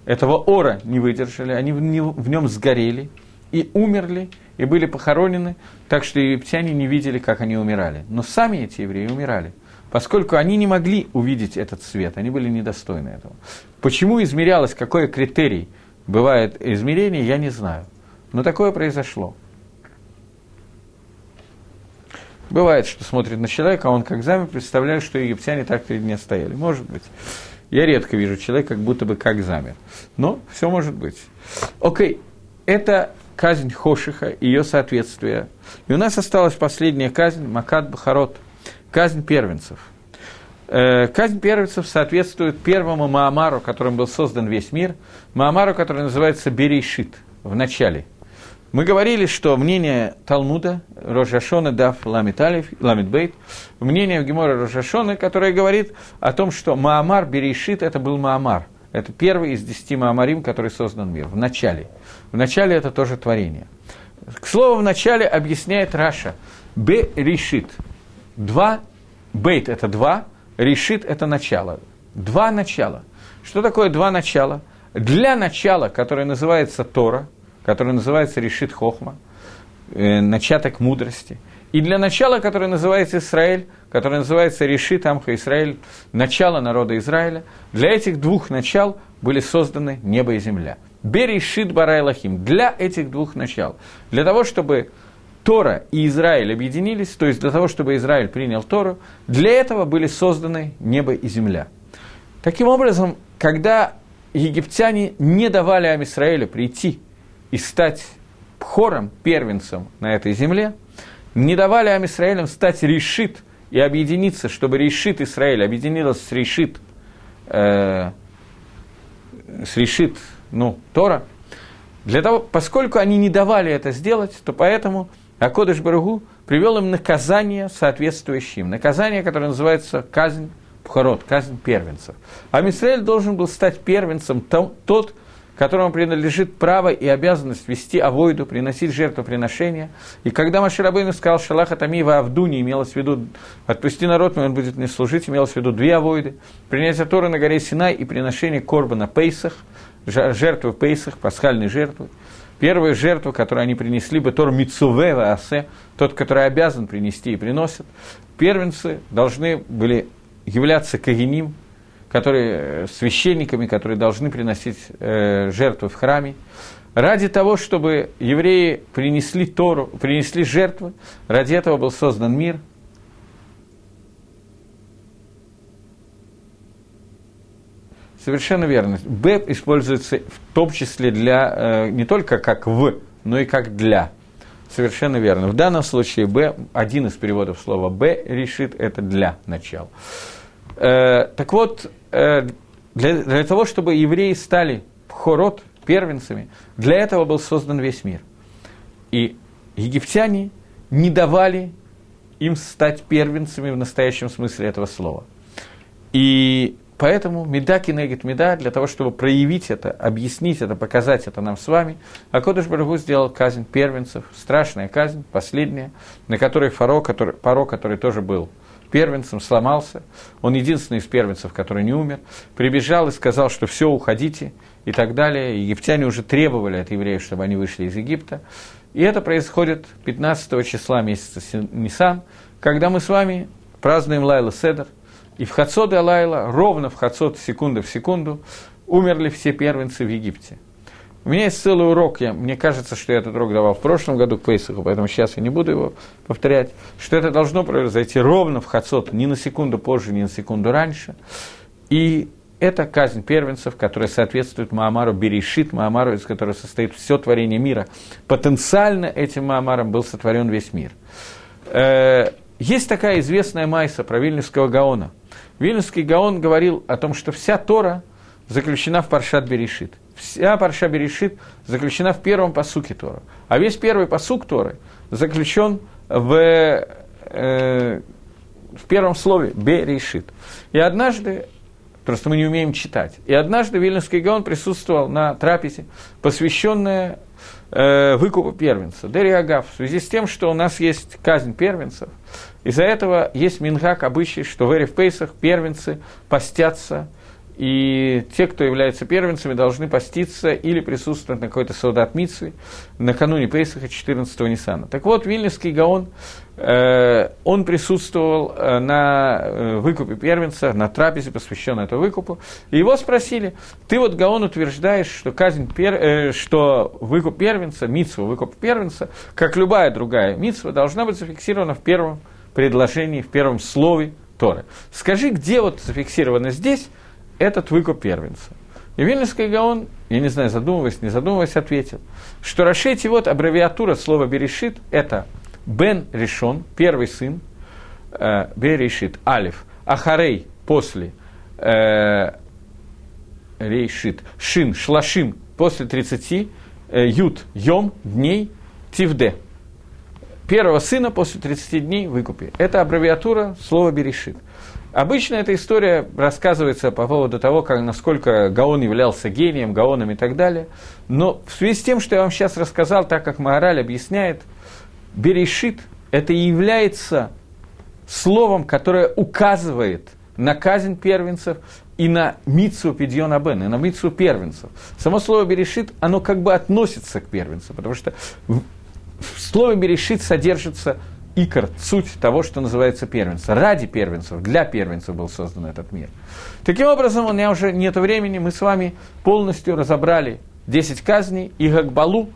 этого ора не выдержали, они в нем сгорели и умерли, и были похоронены, так что египтяне не видели, как они умирали. Но сами эти евреи умирали, поскольку они не могли увидеть этот свет, они были недостойны этого. Почему измерялось, какой критерий бывает измерение, я не знаю. Но такое произошло. Бывает, что смотрит на человека, а он как замер представляет, что египтяне так перед ним стояли. Может быть. Я редко вижу человека, как будто бы как замер. Но все может быть. Окей, это казнь Хошиха, ее соответствие. И у нас осталась последняя казнь, Макат Бахарот, казнь первенцев. Э, казнь первенцев соответствует первому Маамару, которым был создан весь мир, Маамару, который называется Берейшит, в начале. Мы говорили, что мнение Талмуда, Рожашона, Дав, Ламит, Алиф, Ламит Бейт, мнение Гемора Рожашона, которое говорит о том, что Маамар Берейшит – это был Маамар. Это первый из десяти Маамарим, который создан мир, в начале. В начале это тоже творение. К слову, в начале объясняет Раша. Б решит. Два, бейт – это два, решит – это начало. Два начала. Что такое два начала? Для начала, которое называется Тора, которое называется решит хохма, э, начаток мудрости, и для начала, которое называется Израиль, которое называется Решит Амха Израиль, начало народа Израиля, для этих двух начал были созданы небо и земля. Берешит Барайлахим. Для этих двух начал. Для того, чтобы Тора и Израиль объединились, то есть для того, чтобы Израиль принял Тору, для этого были созданы небо и земля. Таким образом, когда египтяне не давали Амисраэлю прийти и стать хором, первенцем на этой земле, не давали Амисраэлям стать решит и объединиться, чтобы решит Израиль объединилась с решит, э, с решит ну, Тора, для того, поскольку они не давали это сделать, то поэтому Акодыш Барагу привел им наказание соответствующее им. Наказание, которое называется казнь Пхарот, казнь первенцев. А Мисраэль должен был стать первенцем тот, которому принадлежит право и обязанность вести авойду, приносить жертвоприношения. И когда Маширабейну сказал Шалаха Тамива Авдуни, имелось в виду «отпусти народ он будет мне служить», имелось в виду две авойды, принятие Торы на горе Синай и приношение корба на Пейсах, жертвы Пейсах, пасхальной жертвы. Первая жертва, которую они принесли, бы Тор Мицуве Асе, тот, который обязан принести и приносит. Первенцы должны были являться кагиним, которые, э, священниками, которые должны приносить э, жертвы в храме, ради того, чтобы евреи принесли Тору, принесли жертвы, ради этого был создан мир. Совершенно верно. Б используется в том числе для, э, не только как в, но и как для. Совершенно верно. В данном случае Б, один из переводов слова Б решит это для начала. Э, так вот, для, для того, чтобы евреи стали хорот, первенцами, для этого был создан весь мир. И египтяне не давали им стать первенцами в настоящем смысле этого слова. И поэтому меда кинегит меда, для того, чтобы проявить это, объяснить это, показать это нам с вами, Акодыш Барагу сделал казнь первенцев, страшная казнь, последняя, на которой Фаро, который, Паро, который тоже был первенцем, сломался. Он единственный из первенцев, который не умер. Прибежал и сказал, что все, уходите и так далее. Египтяне уже требовали от евреев, чтобы они вышли из Египта. И это происходит 15 числа месяца Нисан, когда мы с вами празднуем Лайла Седер. И в Хацод и Лайла, ровно в Хацод, секунда в секунду, умерли все первенцы в Египте. У меня есть целый урок, я, мне кажется, что я этот урок давал в прошлом году к Пейсаху, поэтому сейчас я не буду его повторять, что это должно произойти ровно в Хацот, ни на секунду позже, ни на секунду раньше. И это казнь первенцев, которая соответствует Маамару Берешит, Маамару, из которого состоит все творение мира. Потенциально этим Маамаром был сотворен весь мир. Э, есть такая известная майса про Вильнюсского Гаона. Вильнюсский Гаон говорил о том, что вся Тора заключена в Паршат Берешит вся Парша Берешит заключена в первом посуке Тора. А весь первый посук Торы заключен в, э, в первом слове Берешит. И однажды, просто мы не умеем читать, и однажды Вильнюсский Гаон присутствовал на трапезе, посвященная э, выкупу первенца. Дери Агав, в связи с тем, что у нас есть казнь первенцев, из-за этого есть мингак обычай, что в Пейсах первенцы постятся – и те, кто являются первенцами, должны поститься или присутствовать на какой-то Митсве накануне Пейсаха 14-го Ниссана. Так вот, Вильнюсский Гаон, э, он присутствовал э, на э, выкупе первенца, на трапезе, посвященной этому выкупу, и его спросили, ты вот, Гаон, утверждаешь, что, казнь пер, э, что выкуп первенца, Митсва, выкуп первенца, как любая другая Митсва, должна быть зафиксирована в первом предложении, в первом слове Торы. Скажи, где вот зафиксировано здесь, этот выкуп первенца. И Вильнюсский Гаон, я не знаю, задумываясь, не задумываясь, ответил, что Рашейти, вот аббревиатура слова Берешит, это Бен решен, первый сын, э, Берешит, Алиф, Ахарей, после, э, Рейшит, Шин, Шлашим, после 30, э, Ют, Йом, дней, Тивде. Первого сына после 30 дней выкупи. Это аббревиатура слова Берешит. Обычно эта история рассказывается по поводу того, как, насколько Гаон являлся гением, Гаоном и так далее. Но в связи с тем, что я вам сейчас рассказал, так как Маораль объясняет, Берешит – это и является словом, которое указывает на казнь первенцев и на Мицу Пидьон Абен, и на Мицу первенцев. Само слово Берешит, оно как бы относится к первенцу, потому что в слове Берешит содержится икор, суть того, что называется первенство. Ради первенцев, для первенцев был создан этот мир. Таким образом, у меня уже нет времени, мы с вами полностью разобрали 10 казней и Гагбалу,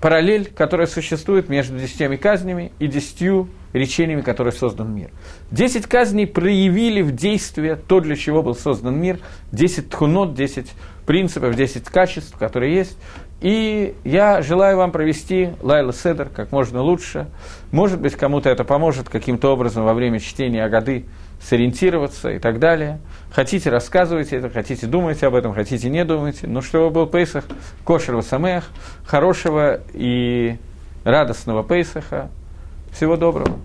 параллель, которая существует между десятью казнями и десятью речениями, которые создан мир. Десять казней проявили в действии то, для чего был создан мир, десять тхунот, десять принципов, десять качеств, которые есть. И я желаю вам провести Лайла Седер как можно лучше. Может быть, кому-то это поможет каким-то образом во время чтения Агады сориентироваться и так далее. Хотите, рассказывайте это, хотите, думайте об этом, хотите, не думайте. Но чтобы был Пейсах, кошерого самех, хорошего и радостного Пейсаха. Всего доброго.